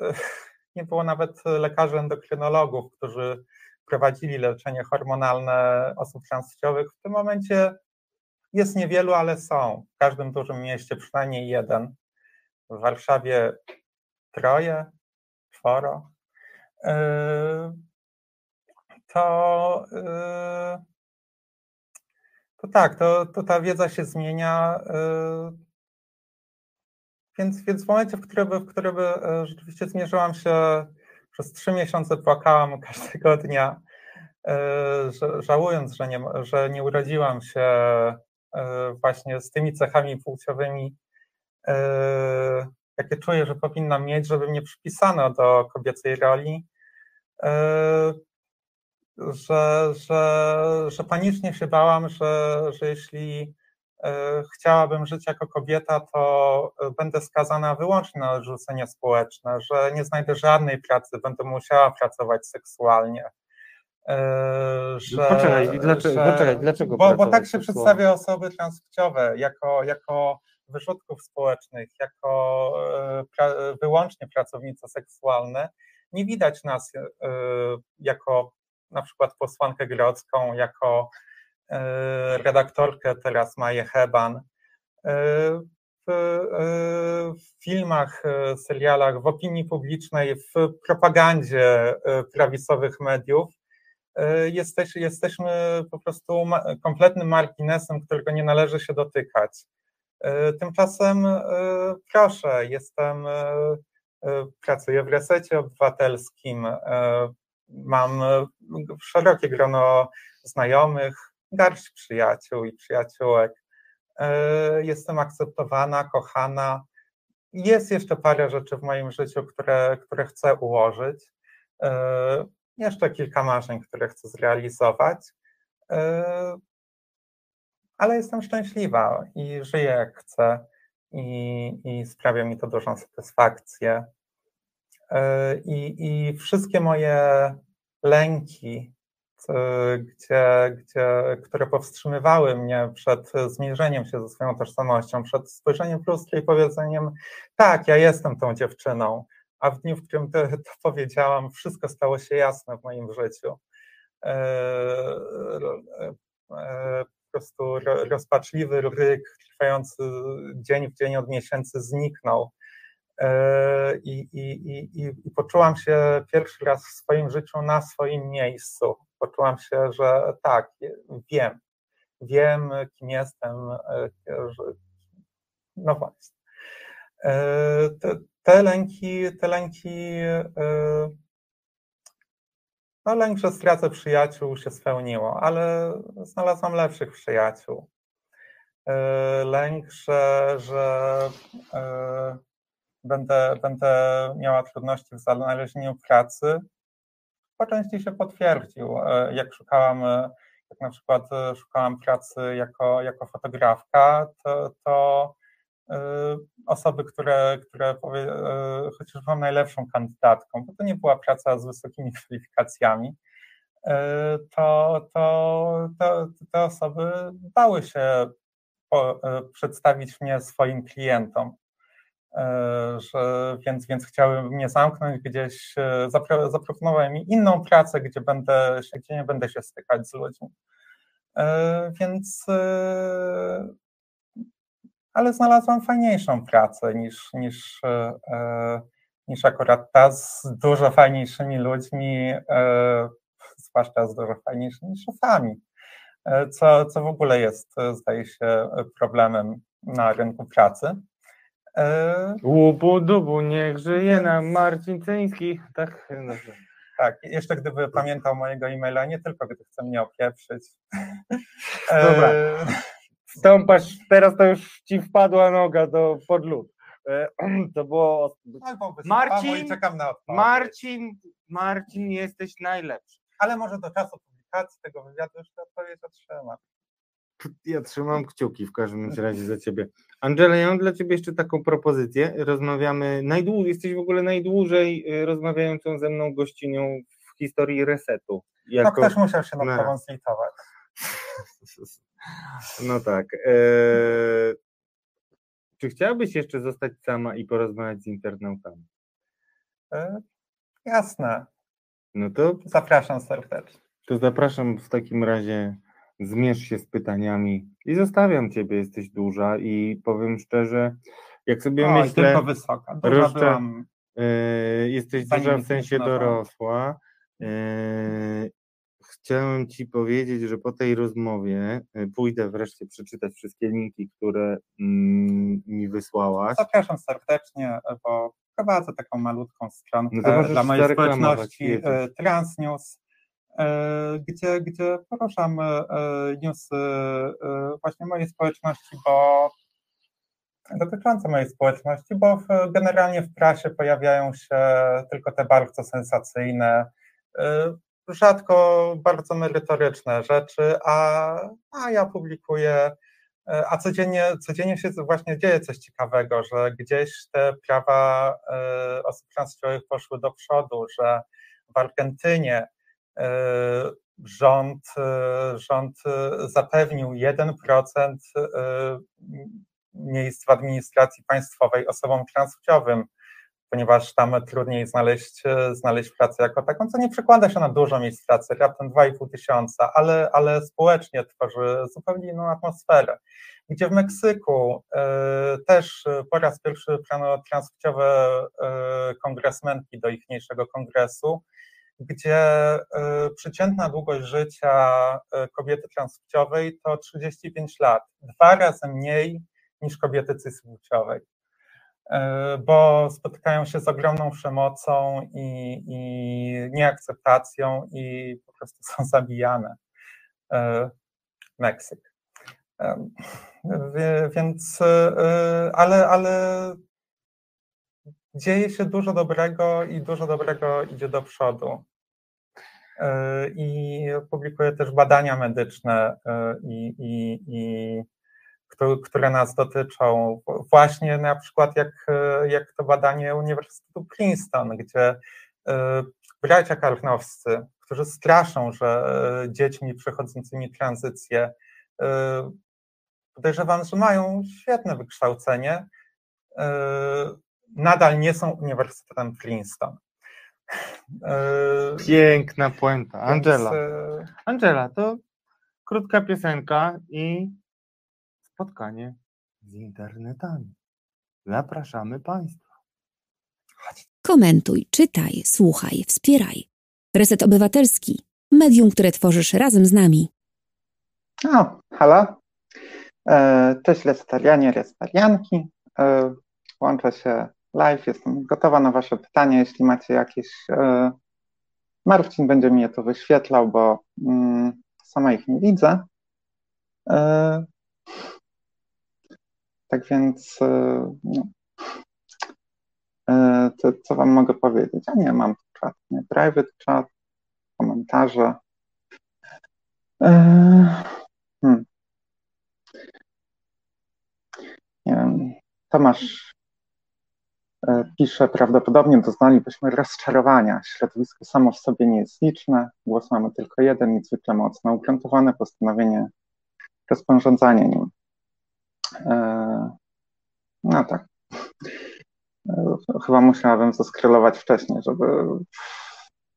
[laughs] nie było nawet lekarzy endokrynologów, którzy prowadzili leczenie hormonalne osób transpłciowych. W tym momencie jest niewielu, ale są. W każdym dużym mieście przynajmniej jeden. W Warszawie troje, czworo. Yy, To, yy, to tak, to, to ta wiedza się zmienia. yy, Więc, więc w momencie, w którym, w którym e, rzeczywiście zmierzyłam się, przez trzy miesiące płakałam [laughs] każdego dnia, e, żałując, że nie, że nie urodziłam się e, właśnie z tymi cechami płciowymi, e, jakie czuję, że powinnam mieć, żeby mnie przypisano do kobiecej roli, że, że, że panicznie się bałam, że, że jeśli chciałabym żyć jako kobieta, to e, będę skazana wyłącznie na odrzucenie społeczne, że nie znajdę żadnej pracy, będę musiała pracować seksualnie. E, Że, Poczekaj, dlaczego- że, poczekaj, dlaczego Bo, bo tak się przedstawia osoby transpłciowe jako, jako wyrzutków społecznych, jako e, pra, wyłącznie pracownice seksualne. Nie widać nas e, jako na przykład posłankę grodzką, jako e, redaktorkę teraz Maję Heban. E, W, e, w filmach, e, serialach, w opinii publicznej, w propagandzie e, prawicowych mediów e, jesteś, jesteśmy po prostu kompletnym marginesem, którego nie należy się dotykać. E, Tymczasem, e, proszę, jestem, e, e, pracuję w resecie obywatelskim, e, mam e, szerokie grono znajomych, garść przyjaciół i przyjaciółek. E, Jestem akceptowana, kochana. Jest jeszcze parę rzeczy w moim życiu, które, które chcę ułożyć. E, Jeszcze kilka marzeń, które chcę zrealizować. E, Ale jestem szczęśliwa i żyję jak chcę i, i sprawia mi to dużą satysfakcję. I, i wszystkie moje lęki, gdzie, gdzie, które powstrzymywały mnie przed zmierzeniem się ze swoją tożsamością, przed spojrzeniem w lustro i powiedzeniem, tak, ja jestem tą dziewczyną, a w dniu, w którym to, to powiedziałam, wszystko stało się jasne w moim życiu. E, e, Po prostu ro- rozpaczliwy ryk trwający dzień w dzień od miesięcy zniknął. E, I, i, i, i, poczułam się pierwszy raz w swoim życiu na swoim miejscu. Poczułam się, że tak, wiem, wiem, kim jestem, e, że, no właśnie. E, Te, te lęki, te lęki, no lęk, że stracę przyjaciół się spełniło, ale znalazłam lepszych przyjaciół. Lęk, że, że będę, będę miała trudności w znalezieniu pracy, po części się potwierdził. E, Jak szukałam, e, jak na przykład e, szukałam pracy jako, jako fotografka, to, to osoby, które, które powie, chociaż byłam najlepszą kandydatką, bo to nie była praca z wysokimi kwalifikacjami, to, to, to te osoby bały się po, przedstawić mnie swoim klientom. E, Że, więc, więc chciały mnie zamknąć gdzieś, e, zapro, zaproponowałem mi inną pracę, gdzie, będę, gdzie nie będę się stykać z ludźmi. E, Więc, ale znalazłam fajniejszą pracę niż, niż, niż akurat ta z dużo fajniejszymi ludźmi, zwłaszcza z dużo fajniejszymi szefami, co, co w ogóle jest, zdaje się, problemem na rynku pracy. E, Łubu dubu, niech żyje nam Marcin Ceński. Tak, no, Tak, jeszcze gdyby pamiętał mojego e-maila, nie tylko gdy chce mnie opieprzyć. Dobra. E, stąpasz, teraz to już ci wpadła noga do podlód. E, [clears throat] To było Albo Marcin, czekam na odpowiedź. Marcin, Marcin, jesteś najlepszy. Ale może do czasu publikacji tego wywiadu już odpowiedź otrzymam. Ja trzymam kciuki w każdym razie za ciebie. Angela, ja mam dla ciebie jeszcze taką propozycję. Rozmawiamy najdłużej, jesteś w ogóle najdłużej y, rozmawiającą ze mną gościnią w historii resetu. No ktoś musiał się nad tobą zlitować. [laughs] No tak. E... Czy chciałabyś jeszcze zostać sama i porozmawiać z internautami? E, jasne. No to zapraszam serdecznie. To zapraszam w takim razie, zmierz się z pytaniami i zostawiam ciebie, jesteś duża i powiem szczerze, jak sobie o, myślę... tylko wysoka, duża byłam... Yy, jesteś duża w sensie dorosła. Yy, chciałem Ci powiedzieć, że po tej rozmowie y, pójdę wreszcie przeczytać wszystkie linki, które mm, mi wysłałaś. Zapraszam serdecznie, bo prowadzę taką malutką stronkę no dla mojej społeczności y, Transnews, gdzie, gdzie poruszam newsy właśnie mojej społeczności, bo dotyczące mojej społeczności, bo w, generalnie w prasie pojawiają się tylko te bardzo sensacyjne rzadko bardzo merytoryczne rzeczy, a, a ja publikuję, e, a codziennie, codziennie się właśnie dzieje coś ciekawego, że gdzieś te prawa e, osób transpłciowych poszły do przodu, że w Argentynie e, rząd, rząd zapewnił 1% miejsc w administracji państwowej osobom transpłciowym ponieważ tam trudniej znaleźć, e, znaleźć pracę jako taką, co nie przekłada się na dużo miejsc pracy, raptem 2,5 tysiąca, ale, ale społecznie tworzy zupełnie inną atmosferę. Gdzie w Meksyku y, też po raz pierwszy plano transpłciowe y, kongresmenki do ichniejszego kongresu, gdzie y, przeciętna długość życia kobiety transpłciowej to 35 lat, dwa razy mniej niż kobiety cisπłciowej. E, bo spotykają się z ogromną przemocą i, i nieakceptacją i po prostu są zabijane. Meksyk. Więc, ale, ale dzieje się dużo dobrego i dużo dobrego idzie do przodu. I publikuję też badania medyczne i, i, i które nas dotyczą. Właśnie na przykład jak, jak to badanie Uniwersytetu Princeton, gdzie e, bracia karnowscy, którzy straszą, że e, dziećmi przechodzącymi tranzycję, e, podejrzewam, że mają świetne wykształcenie, nadal nie są Uniwersytetem Princeton. Piękna puenta. Angela. Angela, to krótka piosenka i spotkanie z internetami. Zapraszamy Państwa. Komentuj, czytaj, słuchaj, wspieraj. Reset Obywatelski. Medium, które tworzysz razem z nami. O, halo. E, cześć resetarianie, resetarianki. E, łączę się live, jestem gotowa na Wasze pytania. Jeśli macie jakieś... E, Marcin będzie mi je to wyświetlał, bo mm, sama ich nie widzę. Tak więc, e, no, e, to, co Wam mogę powiedzieć? Ja nie mam tu czat, nie private chat, komentarze. E, hmm. Nie wiem, Tomasz pisze, prawdopodobnie doznalibyśmy rozczarowania. Środowisko samo w sobie nie jest liczne, głos mamy tylko jeden, niezwykle mocno ugruntowane postanowienie rozporządzania nim. E, no tak. E, chyba musiałabym zaskrylować wcześniej, żeby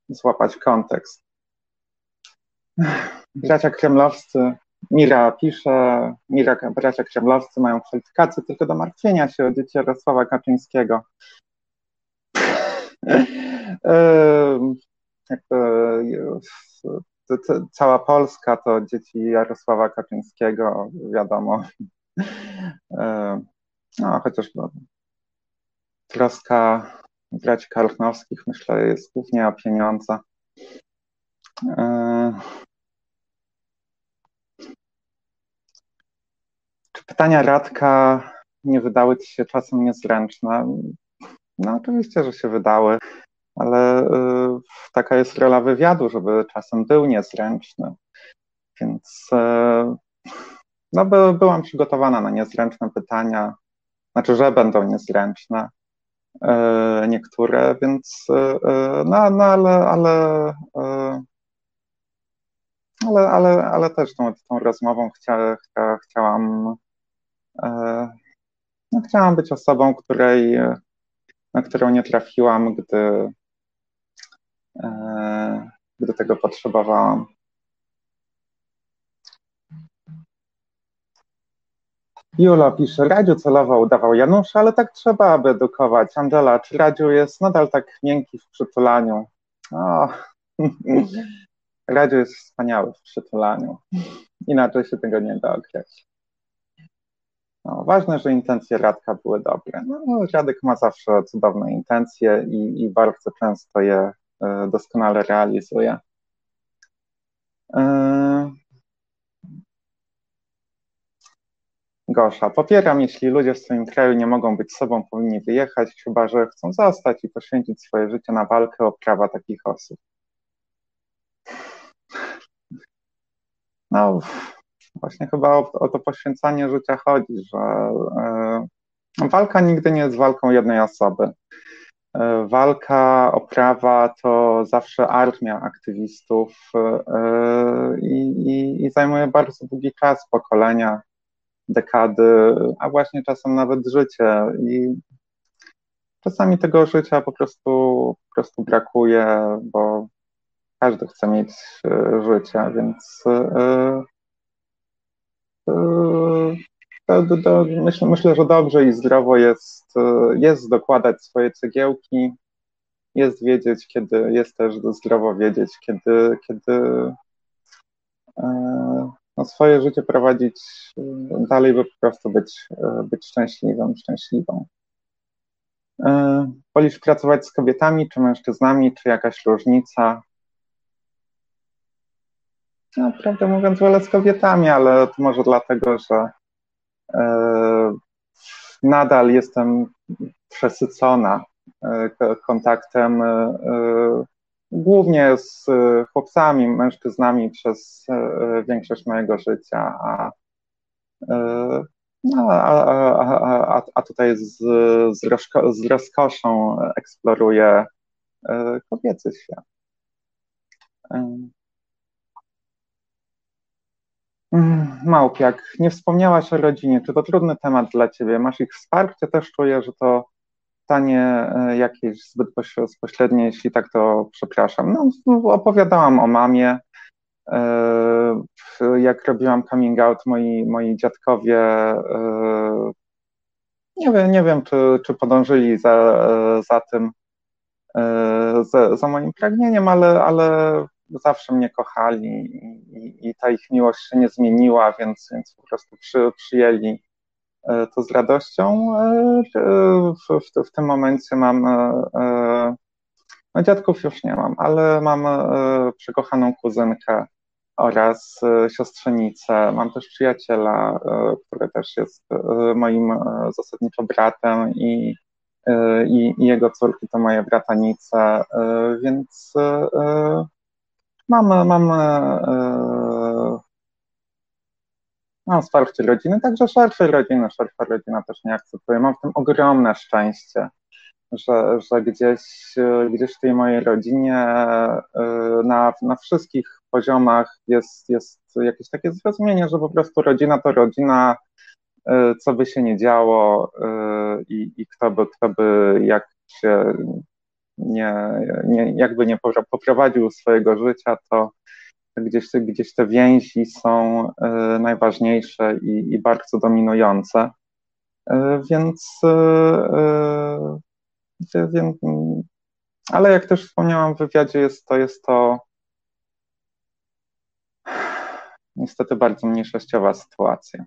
złapać kontekst. Bracia kremlowscy, Mira pisze, Mira, bracia kremlowscy mają kwalifikacje tylko do martwienia się o dzieci Jarosława Kaczyńskiego. [laughs] Cała Polska to dzieci Jarosława Kaczyńskiego, wiadomo. No, chociaż no, troska braci Karchnowskich, myślę, jest głównie o pieniądze. E, czy pytania Radka nie wydały Ci się czasem niezręczne? No oczywiście, że się wydały. ale y, taka jest rola wywiadu, żeby czasem był niezręczny. Więc y, no, by, byłam przygotowana na niezręczne pytania, znaczy, że będą niezręczne y, niektóre, więc no, no ale, ale, ale, ale, ale też tą, tą rozmową chcia, chcia, chciałam no, chciałam być osobą, której, na którą nie trafiłam, gdy, e, gdy tego potrzebowałam. Jula pisze, Radziu celowo udawał Janusza, ale tak trzeba, aby edukować. Angela, czy Radziu jest nadal tak miękki w przytulaniu? O, [laughs] Radziu jest wspaniały w przytulaniu. Inaczej się tego nie da określić. No, ważne, że intencje Radka były dobre. No, no, Radek ma zawsze cudowne intencje i, i bardzo często je y, doskonale realizuje. Y, Gosza, popieram, jeśli ludzie w swoim kraju nie mogą być sobą, powinni wyjechać, chyba że chcą zostać i poświęcić swoje życie na walkę o prawa takich osób. No, Właśnie chyba o, o to poświęcanie życia chodzi, że y, walka nigdy nie jest walką jednej osoby. Y, walka o prawa to zawsze armia aktywistów y, i, i zajmuje bardzo długi czas, pokolenia, dekady, a właśnie czasem nawet życie. I czasami tego życia po prostu, po prostu brakuje, bo każdy chce mieć życie, więc myślę, myślę, że dobrze i zdrowo jest, jest dokładać swoje cegiełki, jest wiedzieć, kiedy, jest też zdrowo wiedzieć, kiedy, kiedy e, no, swoje życie prowadzić dalej, by po prostu być, być szczęśliwym, szczęśliwą. Wolisz pracować z kobietami czy mężczyznami, czy jakaś różnica? No, prawdę mówiąc, wolę z kobietami, ale to może dlatego, że e, nadal jestem przesycona e, kontaktem e, e głównie z chłopcami, mężczyznami przez e, większość mojego życia, a, e, no, a, a, a, tutaj z, z, rozko, z rozkoszą eksploruję kobiecy świat. Mm, Małpiak, nie wspomniałaś o rodzinie. Czy to trudny temat dla ciebie? Masz ich wsparcie? Też czuję, że to pytanie e, jakieś zbyt bezpośrednie, jeśli tak, to przepraszam. No, opowiadałam o mamie. E, jak robiłam coming out, moi, moi dziadkowie e, nie wiem, nie wiem czy, czy podążyli za, za tym, za, za moim pragnieniem, ale, ale zawsze mnie kochali i, i, ta ich miłość się nie zmieniła, więc, więc po prostu przy, przyjęli e, to z radością. E, w, w, w tym momencie mam, e, no dziadków już nie mam, ale mam przekochaną kuzynkę oraz siostrzenicę. Mam też przyjaciela, który też jest moim zasadniczo bratem i, i, i jego córki to moje bratanice, więc Mam, mam, e, mam wsparcie rodziny, także szerszej rodziny, szersza rodzina też nie akceptuje. Mam w tym ogromne szczęście, że, że gdzieś, gdzieś w tej mojej rodzinie e, na, na wszystkich poziomach jest, jest jakieś takie zrozumienie, że po prostu rodzina to rodzina, e, co by się nie działo i, i kto by, kto by jak się nie, nie, jakby nie poprowadził swojego życia, to gdzieś, gdzieś te więzi są y, najważniejsze i, i bardzo dominujące. Y, więc, y, więc, ale jak też wspomniałam w wywiadzie, jest to, jest to niestety bardzo mniejszościowa sytuacja.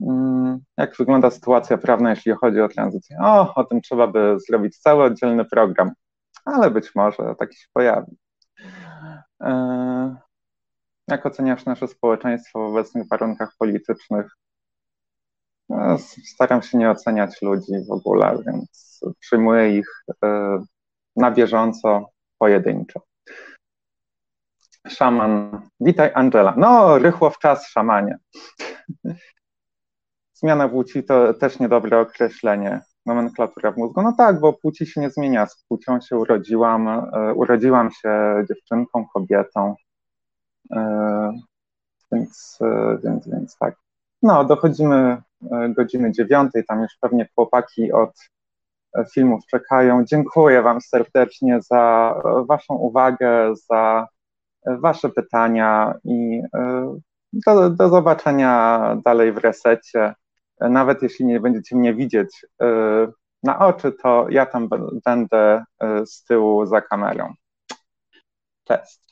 Mm, jak wygląda sytuacja prawna, jeśli chodzi o tranzycję? O, o tym trzeba by zrobić cały oddzielny program, ale być może taki się pojawi. E, jak oceniasz nasze społeczeństwo w obecnych warunkach politycznych? E, Ja staram się nie oceniać ludzi w ogóle, więc przyjmuję ich na bieżąco, pojedynczo. Szaman. Witaj, Angela. No, rychło w czas, szamanie. [laughs] Zmiana płci to też niedobre określenie. Nomenklatura w mózgu. No tak, bo płci się nie zmienia. Z płcią się urodziłam. E, urodziłam się dziewczynką, kobietą. E, więc, e, więc, więc tak. No, dochodzimy godziny dziewiątej. Tam już pewnie chłopaki od filmów czekają. Dziękuję Wam serdecznie za Waszą uwagę, za Wasze pytania i do, do zobaczenia dalej w resecie. Nawet jeśli nie będziecie mnie widzieć na oczy, to ja tam będę z tyłu za kamerą. Cześć.